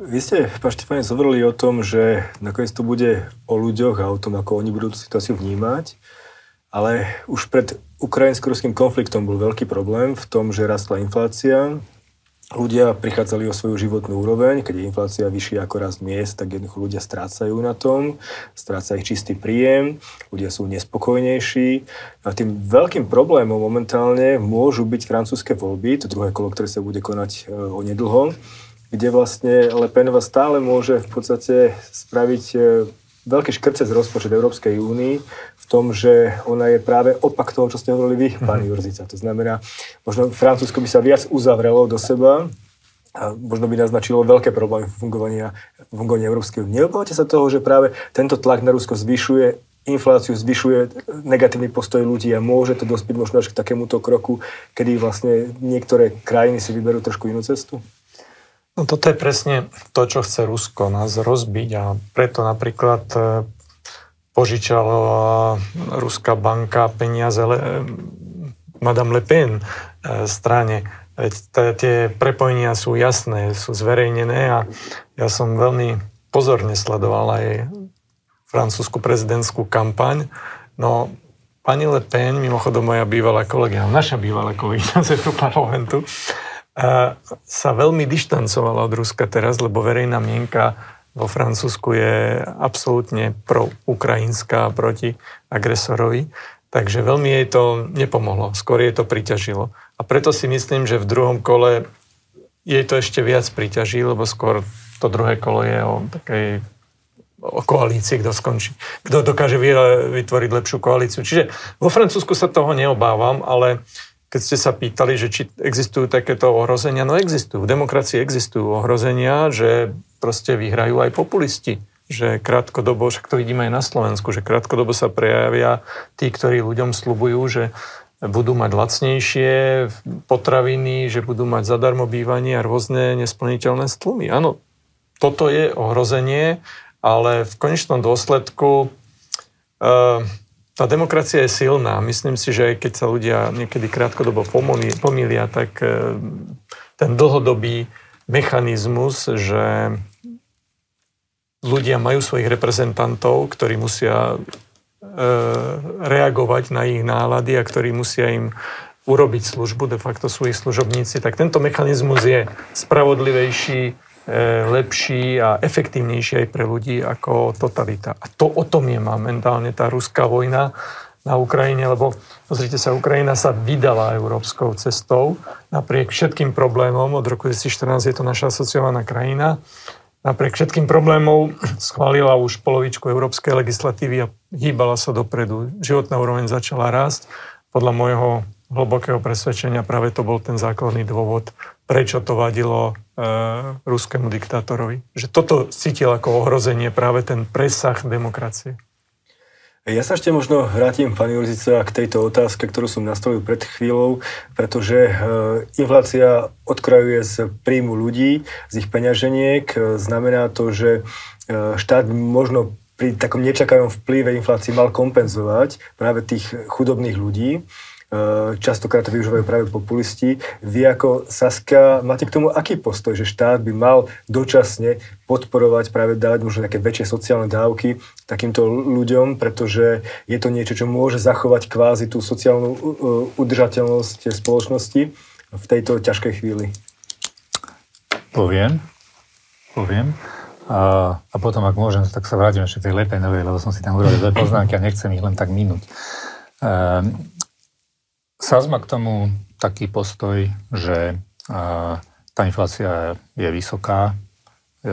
Vy ste, pán Štefane, hovorili o tom, že nakoniec to bude o ľuďoch a o tom, ako oni budú tú situáciu vnímať. Ale už pred ukrajinsko-ruským konfliktom bol veľký problém v tom, že rastla inflácia, ľudia prichádzali o svoju životnú úroveň, keď je inflácia vyššia ako rast miest, tak jednoducho ľudia strácajú na tom, stráca ich čistý príjem, ľudia sú nespokojnejší. A tým veľkým problémom momentálne môžu byť francúzske voľby, to druhé kolo, ktoré sa bude konať e, onedlho, kde vlastne Le Penova stále môže v podstate spraviť e, veľký škrcec rozpočet Európskej únii v tom, že ona je práve opak toho, čo ste hovorili vy, pán mm-hmm. Jurzica. To znamená, možno Francúzsko by sa viac uzavrelo do seba a možno by naznačilo veľké problémy fungovania, fungovania Európskej únie. Neobávate sa toho, že práve tento tlak na Rusko zvyšuje infláciu, zvyšuje negatívny postoj ľudí a môže to dospiť možno až k takémuto kroku, kedy vlastne niektoré krajiny si vyberú trošku inú cestu? No toto je presne to, čo chce Rusko, nás rozbiť a preto napríklad e, požičala Ruská banka peniaze Le, Madame Le Pen e, strane. Tie prepojenia sú jasné, sú zverejnené a ja som veľmi pozorne sledoval aj francúzsku prezidentskú kampaň. No, pani Le Pen, mimochodom moja bývalá kolegia, naša bývalá kolegyňa z parlamentu, sa veľmi dištancovala od Ruska teraz, lebo verejná mienka vo Francúzsku je absolútne pro-ukrajinská proti agresorovi. Takže veľmi jej to nepomohlo, skôr jej to priťažilo. A preto si myslím, že v druhom kole jej to ešte viac priťaží, lebo skôr to druhé kolo je o takej o koalícii, kto skončí. Kto dokáže vytvoriť lepšiu koalíciu. Čiže vo Francúzsku sa toho neobávam, ale keď ste sa pýtali, že či existujú takéto ohrozenia, no existujú. V demokracii existujú ohrozenia, že proste vyhrajú aj populisti. Že krátkodobo, však to vidíme aj na Slovensku, že krátkodobo sa prejavia tí, ktorí ľuďom slubujú, že budú mať lacnejšie potraviny, že budú mať zadarmo bývanie a rôzne nesplniteľné stlumy. Áno, toto je ohrozenie, ale v konečnom dôsledku uh, tá demokracia je silná. Myslím si, že keď sa ľudia niekedy krátkodobo pomýlia, tak e, ten dlhodobý mechanizmus, že ľudia majú svojich reprezentantov, ktorí musia e, reagovať na ich nálady a ktorí musia im urobiť službu, de facto sú ich služobníci, tak tento mechanizmus je spravodlivejší, lepší a efektívnejší aj pre ľudí ako totalita. A to o tom je momentálne tá ruská vojna na Ukrajine, lebo pozrite sa, Ukrajina sa vydala európskou cestou napriek všetkým problémom. Od roku 2014 je to naša asociovaná krajina. Napriek všetkým problémom schválila už polovičku európskej legislatívy a hýbala sa dopredu. Životná úroveň začala rásť. Podľa môjho hlbokého presvedčenia práve to bol ten základný dôvod, prečo to vadilo e, ruskému diktátorovi. Že toto cítil ako ohrozenie práve ten presah demokracie. Ja sa ešte možno vrátim, pani Urzica, k tejto otázke, ktorú som nastavil pred chvíľou, pretože e, inflácia odkrajuje z príjmu ľudí, z ich peňaženiek. Znamená to, že e, štát možno pri takom nečakanom vplyve inflácie mal kompenzovať práve tých chudobných ľudí. Eh, častokrát to využívajú práve populisti. Vy ako Saska máte k tomu aký postoj, že štát by mal dočasne podporovať, práve dávať možno také väčšie sociálne dávky takýmto ľuďom, pretože je to niečo, čo môže zachovať kvázi tú sociálnu eh, udržateľnosť spoločnosti v tejto ťažkej chvíli? Poviem, poviem. A, a potom, ak môžem, tak sa vrátim ešte tej Lepenovej, lebo som si tam urobil dve poznámky a nechcem ich len tak minúť. Um, Sazma k tomu taký postoj, že tá inflácia je vysoká, e,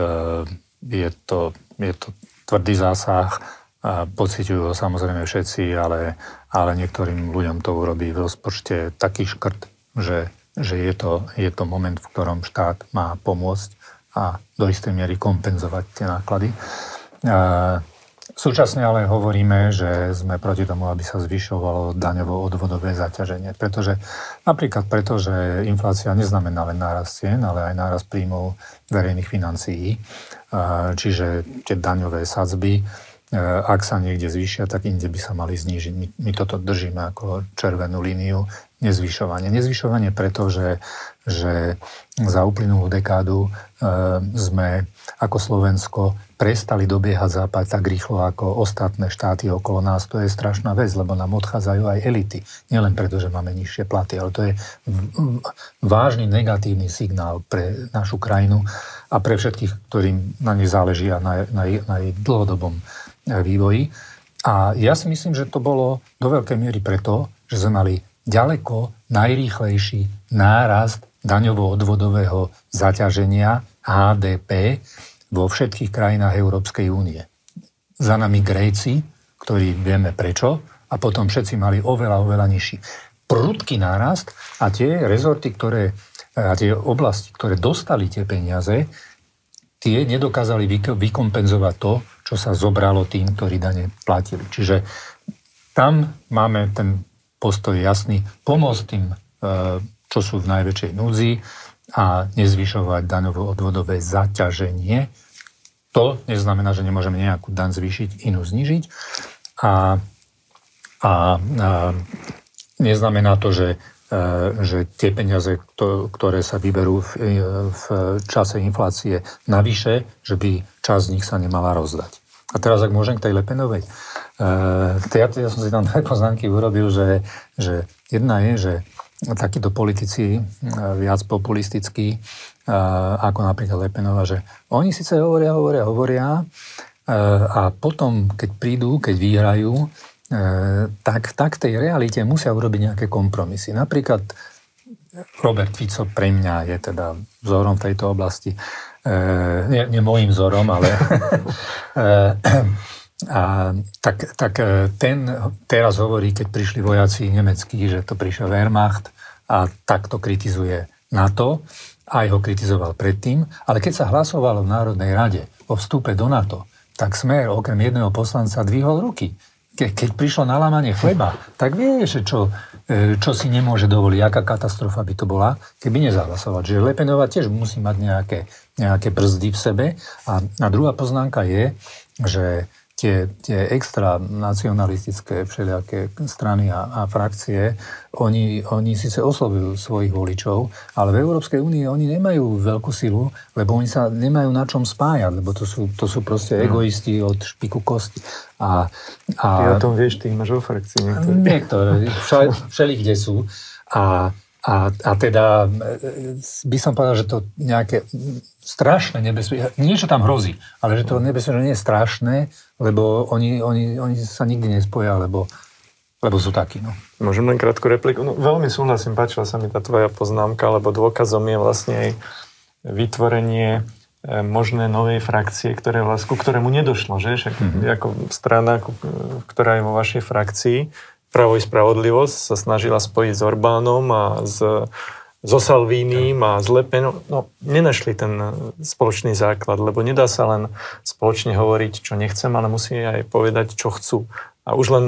je to, je to tvrdý zásah, a pociťujú ho samozrejme všetci, ale, ale niektorým ľuďom to urobí v rozpočte taký škrt, že, že je, to, je to moment, v ktorom štát má pomôcť a do istej miery kompenzovať tie náklady. Súčasne ale hovoríme, že sme proti tomu, aby sa zvyšovalo daňovo-odvodové zaťaženie. Pretože, napríklad preto, že inflácia neznamená len nárast cien, ale aj nárast príjmov verejných financií. Čiže tie daňové sadzby, e, ak sa niekde zvýšia, tak inde by sa mali znížiť. My, my toto držíme ako červenú líniu nezvyšovanie. Nezvyšovanie preto, že, že za uplynulú dekádu e, sme ako Slovensko prestali dobiehať západ tak rýchlo ako ostatné štáty okolo nás. To je strašná vec, lebo nám odchádzajú aj elity. Nielen preto, že máme nižšie platy, ale to je vážny negatívny signál pre našu krajinu a pre všetkých, ktorým na nej záleží a na, na, na jej dlhodobom e, vývoji. A ja si myslím, že to bolo do veľkej miery preto, že sme mali ďaleko najrýchlejší nárast daňovo-odvodového zaťaženia HDP vo všetkých krajinách Európskej únie. Za nami Gréci, ktorí vieme prečo, a potom všetci mali oveľa, oveľa nižší. Prudký nárast a tie rezorty, ktoré, a tie oblasti, ktoré dostali tie peniaze, tie nedokázali vykompenzovať to, čo sa zobralo tým, ktorí dane platili. Čiže tam máme ten postoj jasný, pomôcť tým, e, čo sú v najväčšej núdzi, a nezvyšovať daňovo-odvodové zaťaženie. To neznamená, že nemôžeme nejakú daň zvýšiť, inú znižiť. A, a, a neznamená to, že, e, že tie peniaze, ktoré sa vyberú v, v čase inflácie navyše, že by časť z nich sa nemala rozdať. A teraz, ak môžem k tej Lepenovej. E, ja, ja som si tam dve poznámky urobil, že, že jedna je, že takíto politici e, viac populistickí, e, ako napríklad Lepenova, že oni síce hovoria, hovoria, hovoria e, a potom, keď prídu, keď vyhrajú, tak, tak tej realite musia urobiť nejaké kompromisy. Napríklad Robert Fico pre mňa je teda vzorom v tejto oblasti. Nie, nie môjim vzorom, ale A tak, tak e, ten teraz hovorí, keď prišli vojaci nemeckí, že to prišiel Wehrmacht a takto kritizuje NATO, aj ho kritizoval predtým, ale keď sa hlasovalo v Národnej rade o vstupe do NATO, tak Smer okrem jedného poslanca dvihol ruky. Ke, keď prišlo na lámanie chleba, tak vieš, čo, e, čo si nemôže dovoliť, aká katastrofa by to bola, keby nezahlasovať. Že Lepenová tiež musí mať nejaké, nejaké brzdy v sebe. A, a druhá poznámka je, že tie, tie extra nacionalistické všelijaké strany a, a frakcie, oni, oni síce oslovujú svojich voličov, ale v Európskej únii oni nemajú veľkú silu, lebo oni sa nemajú na čom spájať, lebo to sú, to sú proste no. egoisti od špiku kosti. A, a, Ty o tom vieš, ty máš vo frakcii niektoré. Niektoré, všeli kde sú. A, a, a teda e, by som povedal, že to nejaké strašné nebezpečie, niečo tam hrozí, ale že to nebezpečie nie je strašné, lebo oni, oni, oni sa nikdy nespoja, lebo, lebo sú takí. No. Môžem len krátku repliku? No, veľmi súhlasím, páčila sa mi tá tvoja poznámka, lebo dôkazom je vlastne aj vytvorenie e, možné novej frakcie, ktoré vlast, ku ktorému nedošlo, že? Však mm-hmm. ako strana, ktorá je vo vašej frakcii, Pravo i spravodlivosť sa snažila spojiť s Orbánom a s so Salvínim a s Le Pen, no, nenašli ten spoločný základ, lebo nedá sa len spoločne hovoriť, čo nechcem, ale musí aj povedať, čo chcú. A už len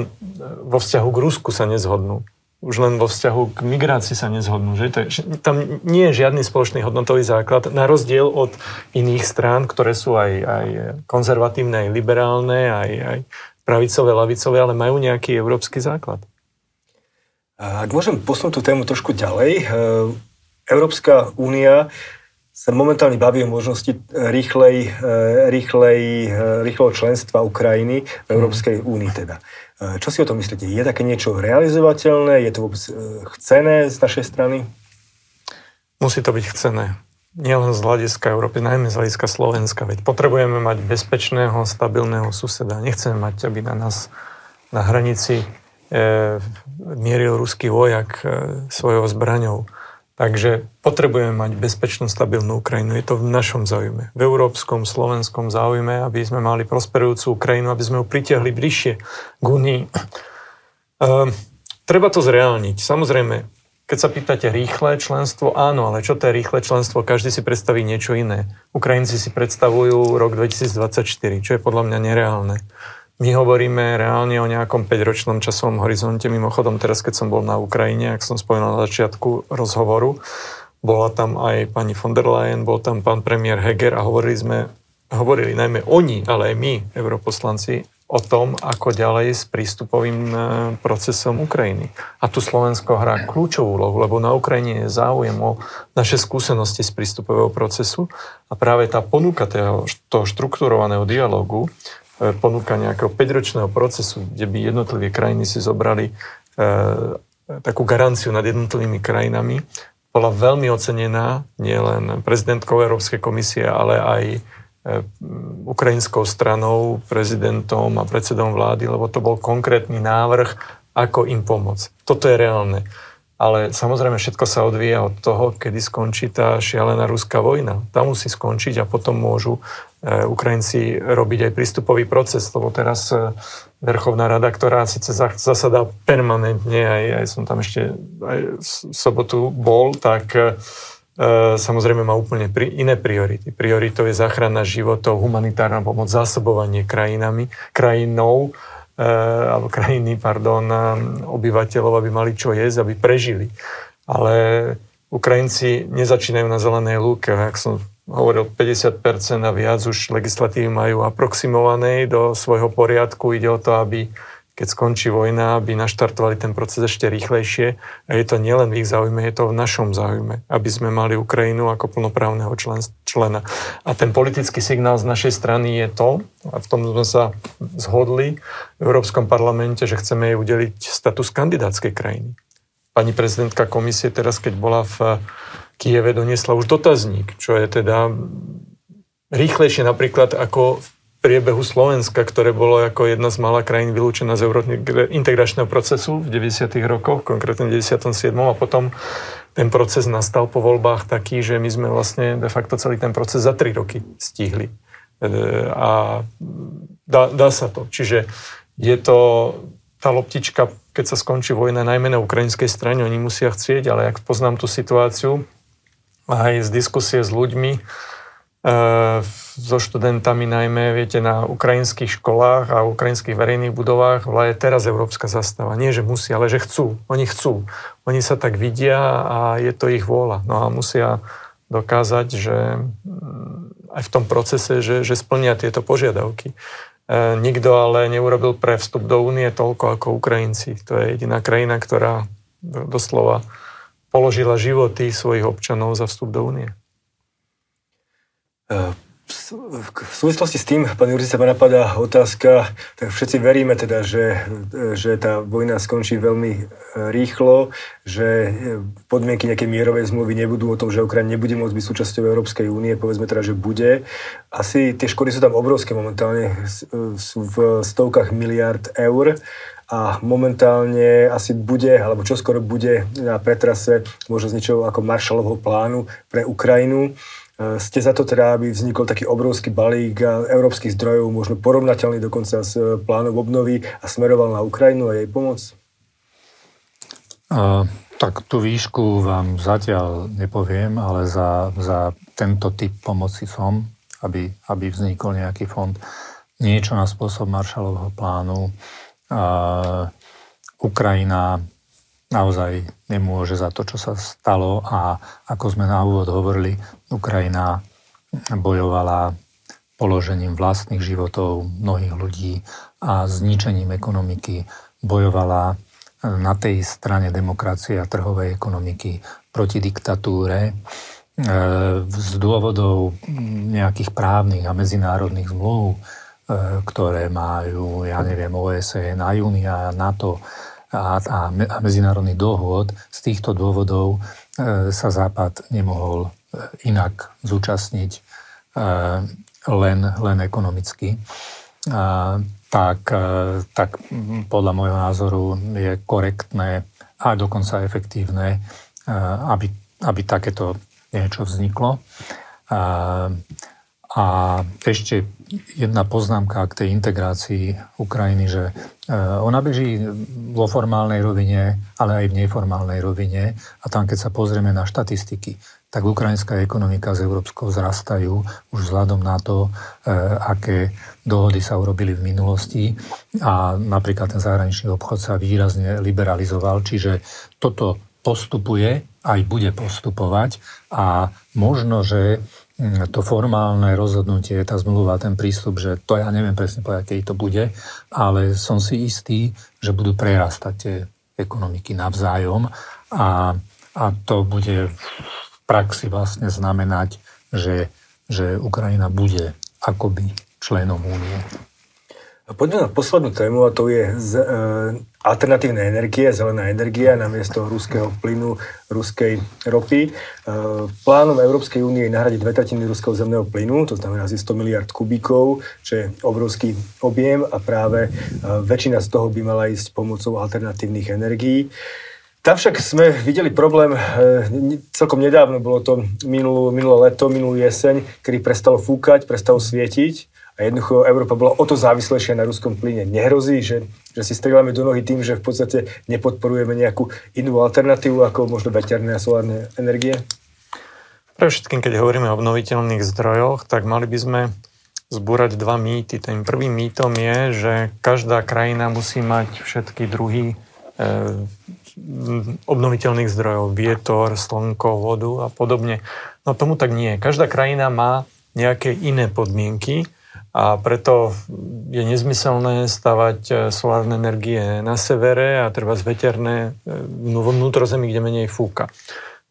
vo vzťahu k Rusku sa nezhodnú. Už len vo vzťahu k migrácii sa nezhodnú. Že? To je, tam nie je žiadny spoločný hodnotový základ, na rozdiel od iných strán, ktoré sú aj, aj konzervatívne, aj liberálne, aj, aj pravicové, lavicové, ale majú nejaký európsky základ. Ak môžem posunúť tú tému trošku ďalej, e, Európska únia sa momentálne baví o možnosti rýchlej, e, rýchlej, e, rýchleho členstva Ukrajiny v Európskej únii teda. Čo si o tom myslíte? Je také niečo realizovateľné? Je to vôbec chcené z našej strany? Musí to byť chcené. Nielen z hľadiska Európy, najmä z hľadiska Slovenska. Veď potrebujeme mať bezpečného, stabilného suseda. Nechceme mať, aby na nás na hranici e, mieril ruský vojak e, svojou zbraňou. Takže potrebujeme mať bezpečnú, stabilnú Ukrajinu. Je to v našom záujme, v európskom, slovenskom záujme, aby sme mali prosperujúcu Ukrajinu, aby sme ju pritiahli bližšie k Unii. E, treba to zreálniť. Samozrejme, keď sa pýtate rýchle členstvo, áno, ale čo to je rýchle členstvo? Každý si predstaví niečo iné. Ukrajinci si predstavujú rok 2024, čo je podľa mňa nereálne. My hovoríme reálne o nejakom 5-ročnom časovom horizonte. Mimochodom, teraz keď som bol na Ukrajine, ak som spomínal na začiatku rozhovoru, bola tam aj pani von der Leyen, bol tam pán premiér Heger a hovorili sme, hovorili najmä oni, ale aj my, europoslanci, o tom, ako ďalej s prístupovým e, procesom Ukrajiny. A tu Slovensko hrá kľúčovú úlohu, lebo na Ukrajine je záujem o naše skúsenosti z prístupového procesu a práve tá ponuka toho, toho štruktúrovaného dialogu E, ponúka nejakého 5-ročného procesu, kde by jednotlivé krajiny si zobrali e, takú garanciu nad jednotlivými krajinami, bola veľmi ocenená nielen prezidentkou Európskej komisie, ale aj ukrajinskou stranou, prezidentom a predsedom vlády, lebo to bol konkrétny návrh, ako im pomôcť. Toto je reálne. Ale samozrejme všetko sa odvíja od toho, kedy skončí tá šialená ruská vojna. Tá musí skončiť a potom môžu e, Ukrajinci robiť aj prístupový proces, lebo teraz e, Verchovná rada, ktorá síce zasadá permanentne, aj, aj som tam ešte aj v sobotu bol, tak samozrejme má úplne pri, iné priority. Prioritou je záchrana životov, humanitárna pomoc, zásobovanie krajinami, krajinou, Eh, alebo krajiny, pardon, eh, obyvateľov, aby mali čo jesť, aby prežili. Ale Ukrajinci nezačínajú na zelenej lúke. Ak som hovoril, 50% a viac už legislatívy majú aproximované do svojho poriadku. Ide o to, aby keď skončí vojna, aby naštartovali ten proces ešte rýchlejšie. A je to nielen v ich záujme, je to v našom záujme, aby sme mali Ukrajinu ako plnoprávneho člena. A ten politický signál z našej strany je to, a v tom sme sa zhodli v Európskom parlamente, že chceme jej udeliť status kandidátskej krajiny. Pani prezidentka komisie teraz, keď bola v Kieve, doniesla už dotazník, čo je teda rýchlejšie napríklad ako v priebehu Slovenska, ktoré bolo ako jedna z malá krajín vylúčená z integračného procesu v 90. rokoch, konkrétne v 97. a potom ten proces nastal po voľbách taký, že my sme vlastne de facto celý ten proces za 3 roky stihli. E, a dá, dá sa to. Čiže je to, tá loptička keď sa skončí vojna, najmä na ukrajinskej strane, oni musia chcieť, ale ak poznám tú situáciu, aj z diskusie s ľuďmi, so študentami najmä, viete, na ukrajinských školách a ukrajinských verejných budovách je teraz európska zastava. Nie, že musí, ale že chcú. Oni chcú. Oni sa tak vidia a je to ich vôľa. No a musia dokázať, že mm, aj v tom procese, že, že splnia tieto požiadavky. E, nikto ale neurobil pre vstup do únie toľko ako Ukrajinci. To je jediná krajina, ktorá doslova položila životy svojich občanov za vstup do únie. V súvislosti s tým, pán Jurci, sa ma napadá otázka, tak všetci veríme teda, že, že tá vojna skončí veľmi e, rýchlo, že e, podmienky nejakej mierovej zmluvy nebudú o tom, že Ukrajina nebude môcť byť súčasťou Európskej únie, povedzme teda, že bude. Asi tie škody sú tam obrovské momentálne, e, sú v stovkách miliard eur a momentálne asi bude, alebo čoskoro bude na pretrase možno z niečoho ako Marshallovho plánu pre Ukrajinu. E, ste za to teda, aby vznikol taký obrovský balík európskych zdrojov, možno porovnateľný dokonca s e, plánom obnovy a smeroval na Ukrajinu a jej pomoc? Uh, tak tú výšku vám zatiaľ nepoviem, ale za, za tento typ pomoci som, aby, aby vznikol nejaký fond. Niečo na spôsob Marshallovho plánu. Uh, Ukrajina naozaj nemôže za to, čo sa stalo a ako sme na úvod hovorili, Ukrajina bojovala položením vlastných životov mnohých ľudí a zničením ekonomiky bojovala na tej strane demokracie a trhovej ekonomiky proti diktatúre e, z dôvodov nejakých právnych a medzinárodných zmluv, e, ktoré majú, ja neviem, OSN, a Júnia, NATO, a, medzinárodných dohôd, z týchto dôvodov e, sa Západ nemohol e, inak zúčastniť e, len, len ekonomicky. A, tak, e, tak podľa môjho názoru je korektné a dokonca efektívne, e, aby, aby takéto niečo vzniklo. A, ešte jedna poznámka k tej integrácii Ukrajiny, že e, ona beží vo formálnej rovine, ale aj v neformálnej rovine. A tam, keď sa pozrieme na štatistiky, tak ukrajinská ekonomika s európskou zrastajú už vzhľadom na to, e, aké dohody sa urobili v minulosti. A napríklad ten zahraničný obchod sa výrazne liberalizoval, čiže toto postupuje, aj bude postupovať. A možno, že Mm, to formálne rozhodnutie, tá zmluva, ten prístup, že to ja neviem presne povedať, keď to bude, ale som si istý, že budú prerastať tie ekonomiky navzájom. A, a to bude praxi vlastne znamenať, že, že Ukrajina bude akoby členom únie. Poďme na poslednú tému a to je z, e, alternatívne energie, zelená energia namiesto ruského plynu, ruskej ropy. E, plánom Európskej únie je nahradiť dve tretiny ruského zemného plynu, to znamená asi 100 miliard kubíkov, čo je obrovský objem a práve e, väčšina z toho by mala ísť pomocou alternatívnych energií. Tam však sme videli problém, e, celkom nedávno bolo to minulú, minulé leto, minulú jeseň, kedy prestalo fúkať, prestalo svietiť a jednoducho Európa bola o to závislejšia na ruskom plyne. Nehrozí, že, že si strieľame do nohy tým, že v podstate nepodporujeme nejakú inú alternatívu ako možno veterné a solárne energie? Pre všetkým, keď hovoríme o obnoviteľných zdrojoch, tak mali by sme zbúrať dva mýty. Ten prvým mýtom je, že každá krajina musí mať všetky druhy e, obnoviteľných zdrojov, vietor, slnko, vodu a podobne. No tomu tak nie. Každá krajina má nejaké iné podmienky a preto je nezmyselné stavať e, solárne energie na severe a treba veterné e, vo vnútrozemí, kde menej fúka.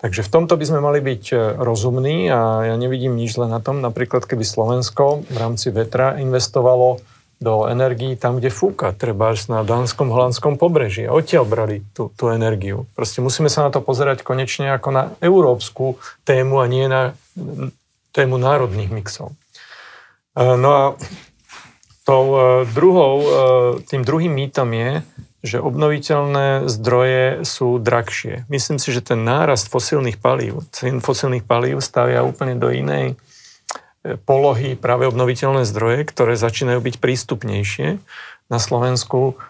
Takže v tomto by sme mali byť e, rozumní a ja nevidím nič len na tom. Napríklad, keby Slovensko v rámci vetra investovalo do energií tam, kde fúka, treba na dánskom, holandskom pobreží. A odtiaľ brali tú, tú energiu. Proste musíme sa na to pozerať konečne ako na európsku tému a nie na tému národných mixov. Eh, no a tou eh, druhou, eh, tým druhým mýtom je, že obnoviteľné zdroje sú drahšie. Myslím si, že ten nárast fosílnych palív, cien fosílnych palív stavia úplne do inej polohy práve obnoviteľné zdroje, ktoré začínajú byť prístupnejšie. Na Slovensku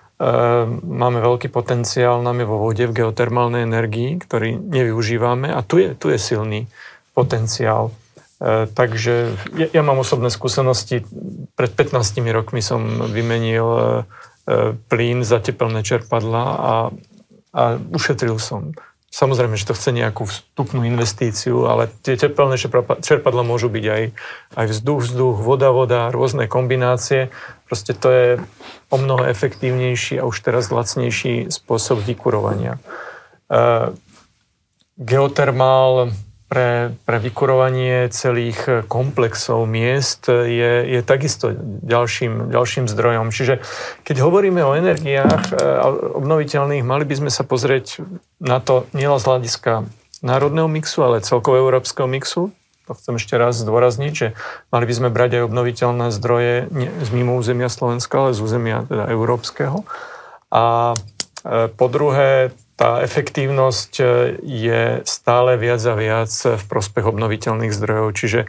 máme veľký potenciál najmä vo vode v geotermálnej energii, ktorý nevyužívame a tu je, tu je silný potenciál. E, takže ja, ja mám osobné skúsenosti. Pred 15 rokmi som vymenil e, plyn za teplné čerpadla a, a ušetril som. Samozrejme, že to chce nejakú vstupnú investíciu, ale tie teplné čerpadla môžu byť aj, aj vzduch, vzduch, voda, voda, rôzne kombinácie. Proste to je o mnoho efektívnejší a už teraz lacnejší spôsob vykurovania. Uh, geotermál pre, pre vykurovanie celých komplexov miest je, je takisto ďalším, ďalším zdrojom. Čiže keď hovoríme o energiách e, obnoviteľných, mali by sme sa pozrieť na to nielen z hľadiska národného mixu, ale celkovo európskeho mixu. To chcem ešte raz zdôrazniť, že mali by sme brať aj obnoviteľné zdroje z mimo územia Slovenska, ale z územia teda európskeho. A po druhé, tá efektívnosť e, je stále viac a viac v prospech obnoviteľných zdrojov. Čiže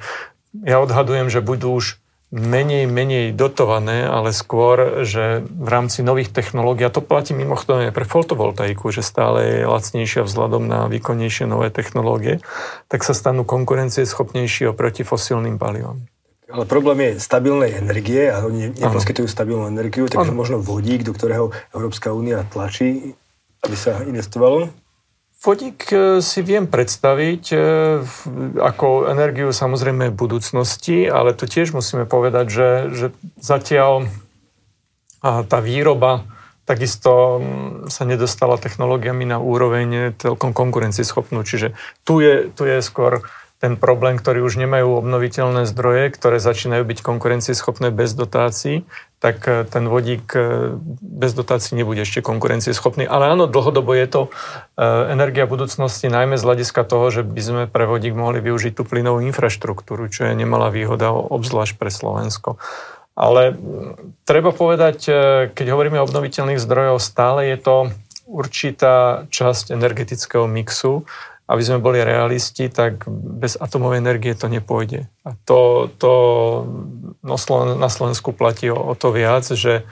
ja odhadujem, že budú už menej, menej dotované, ale skôr, že v rámci nových technológií, a to platí mimochodom aj pre fotovoltaiku, že stále je lacnejšia vzhľadom na výkonnejšie nové technológie, tak sa stanú konkurencieschopnejší oproti fosílnym palivám. Ale problém je stabilnej energie a oni neposkytujú stabilnú energiu, takže ano. možno vodík, do ktorého Európska únia tlačí, aby sa investovalo? Vodík e, si viem predstaviť e, ako energiu samozrejme v budúcnosti, ale tu tiež musíme povedať, že, že zatiaľ tá výroba takisto sa nedostala technológiami na úroveň celkom konkurencieschopnú. Čiže tu je, tu je skôr ten problém, ktorý už nemajú obnoviteľné zdroje, ktoré začínajú byť konkurencieschopné bez dotácií, tak e, ten vodík e, bez dotácií nebude ešte konkurencieschopný. Ale áno, dlhodobo je to e, energia budúcnosti, najmä z hľadiska toho, že by sme pre vodík mohli využiť tú plynovú infraštruktúru, čo je nemalá výhoda, obzvlášť pre Slovensko. Ale treba povedať, keď hovoríme o obnoviteľných zdrojoch, stále je to určitá časť energetického mixu, aby sme boli realisti, tak bez atomovej energie to nepôjde. A to, to na Slovensku platí o, o to viac, že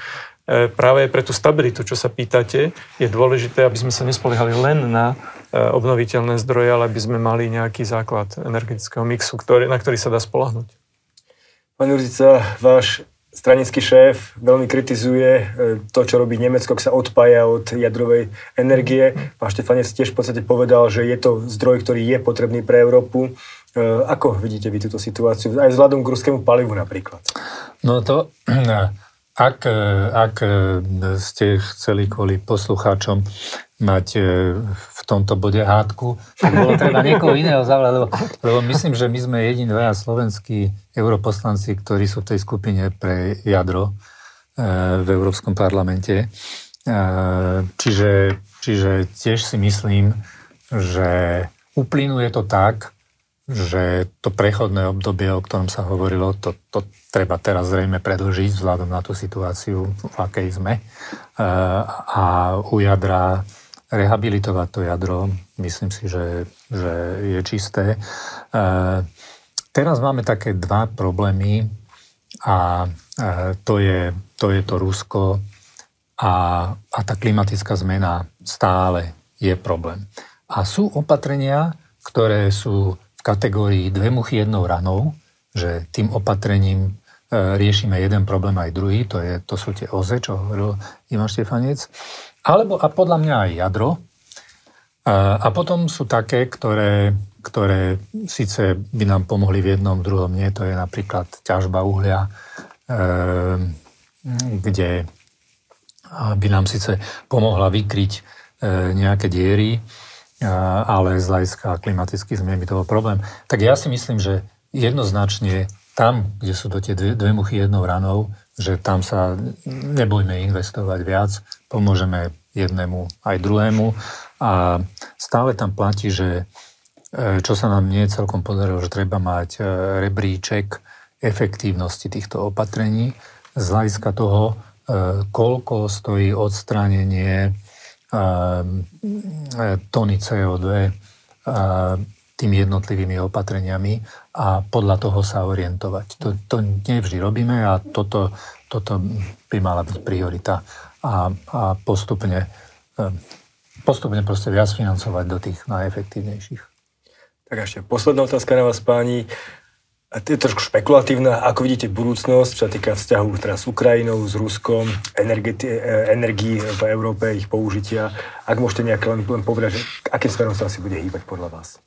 e, práve pre tú stabilitu, čo sa pýtate, je dôležité, aby sme sa nespoliehali len na e, obnoviteľné zdroje, ale aby sme mali nejaký základ energetického mixu, ktorý, na ktorý sa dá spolahnuť. Pán Jurzica, váš stranický šéf veľmi kritizuje e, to, čo robí Nemecko, ak sa odpája od jadrovej energie. Pán Štefanec tiež v podstate povedal, že je to zdroj, ktorý je potrebný pre Európu. E, ako vidíte vy túto situáciu? Aj vzhľadom k ruskému palivu napríklad. No to, ak, ak ste chceli kvôli poslucháčom mať e, v tomto bode hádku, tak bolo treba niekoho iného zavolať, lebo, lebo myslím, že my sme jediní dvaja slovenskí europoslanci, ktorí sú v tej skupine pre jadro e, v Európskom parlamente. E, čiže, čiže tiež si myslím, že uplynuje to tak, že to prechodné obdobie, o ktorom sa hovorilo, to, to treba teraz zrejme predlžiť vzhľadom na tú situáciu, v akej sme. A u jadra rehabilitovať to jadro, myslím si, že, že je čisté. E, teraz máme také dva problémy a e, to, je, to je to Rusko a, a tá klimatická zmena stále je problém. A sú opatrenia, ktoré sú kategórii dve muchy jednou ranou, že tým opatrením e, riešime jeden problém aj druhý, to, je, to sú tie OZE, čo hovoril Ivan Štefanec. Alebo a podľa mňa aj jadro. A, a potom sú také, ktoré, ktoré síce by nám pomohli v jednom, v druhom nie. To je napríklad ťažba uhlia, e, kde by nám síce pomohla vykryť e, nejaké diery, e, ale z hľadiska klimatických zmien by to bol problém. Tak ja si myslím, že jednoznačne tam, kde sú to tie dve, dve muchy jednou ranou, že tam sa nebojme investovať viac, pomôžeme jednému aj druhému a stále tam platí, že e, čo sa nám nie celkom podarilo, že treba mať e, rebríček efektívnosti týchto opatrení z hľadiska toho, e, koľko stojí odstránenie tony CO2 tými jednotlivými opatreniami a podľa toho sa orientovať. To, to nevždy robíme a toto, toto by mala byť priorita. a, a postupne, postupne proste viac financovať do tých najefektívnejších. Tak ešte posledná otázka na vás, páni. Je trošku špekulatívna. Ako vidíte budúcnosť, čo sa týka vzťahu teraz s Ukrajinou, s Ruskom, energii v Európe, ich použitia? Ak môžete nejak len, len povedať, že akým smerom sa asi bude hýbať podľa vás?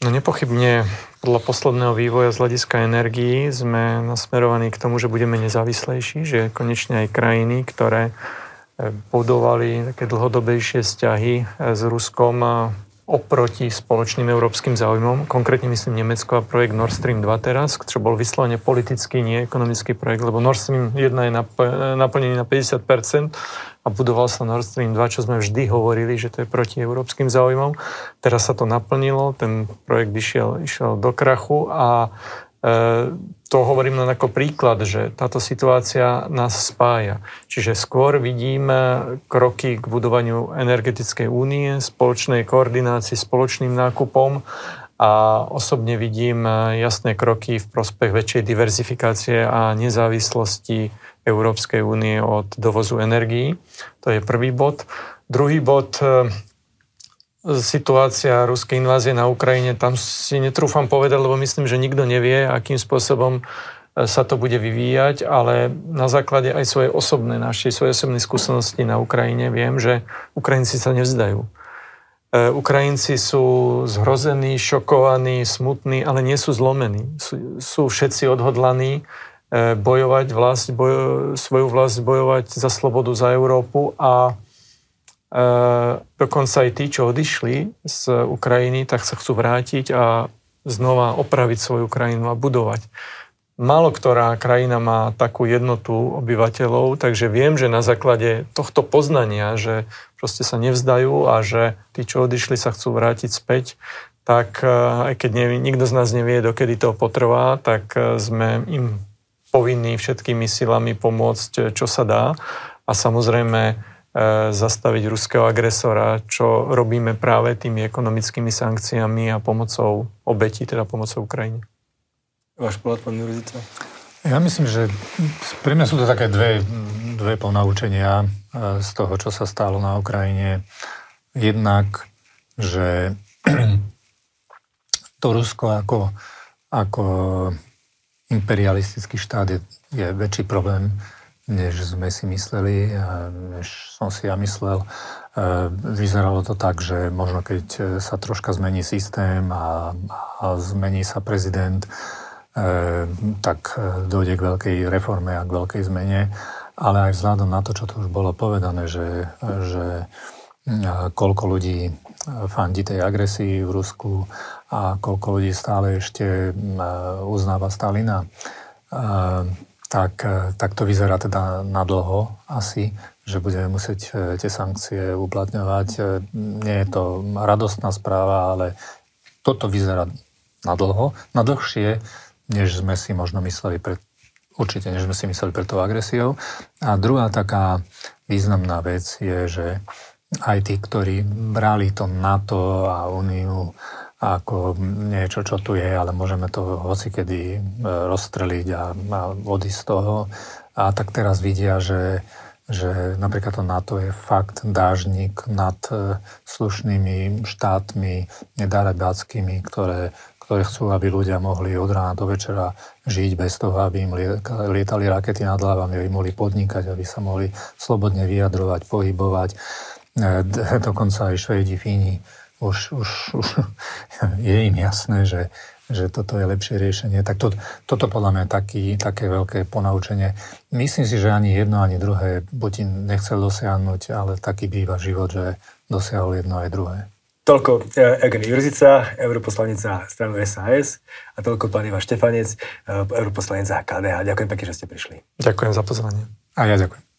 No nepochybne podľa posledného vývoja z hľadiska energií sme nasmerovaní k tomu, že budeme nezávislejší, že konečne aj krajiny, ktoré eh, budovali také dlhodobejšie vzťahy eh, s Ruskom oproti spoločným európskym záujmom. Konkrétne myslím Nemecko a projekt Nord Stream 2 teraz, čo bol vyslovene politický, nie ekonomický projekt, lebo Nord Stream 1 je naplnený na 50% a budoval sa Nord Stream 2, čo sme vždy hovorili, že to je proti európskym záujmom. Teraz sa to naplnilo, ten projekt išiel, išiel do krachu a e, to hovorím len ako príklad, že táto situácia nás spája. Čiže skôr vidím kroky k budovaniu energetickej únie, spoločnej koordinácii, spoločným nákupom a osobne vidím jasné kroky v prospech väčšej diverzifikácie a nezávislosti Európskej únie od dovozu energií. To je prvý bod. Druhý bod, situácia ruskej invázie na Ukrajine, tam si netrúfam povedať, lebo myslím, že nikto nevie, akým spôsobom e, sa to bude vyvíjať, ale na základe aj svojej osobnej, našej svojej osobnej skúsenosti na Ukrajine viem, že Ukrajinci sa nevzdajú. E, Ukrajinci sú zhrození, šokovaní, smutní, ale nie sú zlomení. Sú, sú všetci odhodlaní e, bojovať vlast, boj, svoju vlast, bojovať za slobodu, za Európu a dokonca aj tí, čo odišli z Ukrajiny, tak sa chcú vrátiť a znova opraviť svoju krajinu a budovať. Málo ktorá krajina má takú jednotu obyvateľov, takže viem, že na základe tohto poznania, že proste sa nevzdajú a že tí, čo odišli, sa chcú vrátiť späť, tak aj keď nevie, nikto z nás nevie, dokedy to potrvá, tak sme im povinní všetkými silami pomôcť, čo sa dá. A samozrejme, zastaviť ruského agresora, čo robíme práve tými ekonomickými sankciami a pomocou obetí, teda pomocou Ukrajine. Váš pohľad, pán Jurizica? Ja myslím, že pre mňa sú to také dve, dve ponaučenia e, z toho, čo sa stalo na Ukrajine. Jednak, že to Rusko ako, ako imperialistický štát je, je väčší problém než sme si mysleli, než som si ja myslel. E, vyzeralo to tak, že možno keď sa troška zmení systém a, a zmení sa prezident, tak dojde k veľkej reforme a k veľkej zmene. Ale aj vzhľadom na to, čo tu už bolo povedané, že, že koľko ľudí fandí tej agresii v Rusku a koľko ľudí stále ešte uznáva Stalina, tak, e, tak to vyzerá teda na dlho asi, že budeme musieť e, tie sankcie uplatňovať. E, nie je to radostná správa, ale toto vyzerá na dlho, na dlhšie, než sme si možno mysleli pred, určite, než sme si mysleli pred tou agresiou. A druhá taká významná vec je, že aj tí, ktorí brali to NATO a Úniu ako niečo, čo tu je, ale môžeme to hocikedy e, rozstreliť a, a odísť z toho. A tak teraz vidia, že, že napríklad to NATO je fakt dážnik nad e, slušnými štátmi, nedarebáckými, ktoré, ktoré chcú, aby ľudia mohli od rána do večera žiť bez toho, aby im lietali rakety nad hlavami, aby mohli podnikať, aby sa mohli slobodne vyjadrovať, pohybovať. E, dokonca aj Švedi, Fíni už, už, už je im jasné, že, že toto je lepšie riešenie. Tak to, toto podľa mňa je taký, také veľké ponaučenie. Myslím si, že ani jedno, ani druhé Putin nechcel dosiahnuť, ale taký býva život, že dosiahol jedno aj druhé. Toľko Eugen Jurzica, europoslanec za stranu SAS a toľko pán Ivan Štefanec, e, europoslanec za KDH. Ďakujem pekne, že ste prišli. Ďakujem za pozvanie. A ja ďakujem.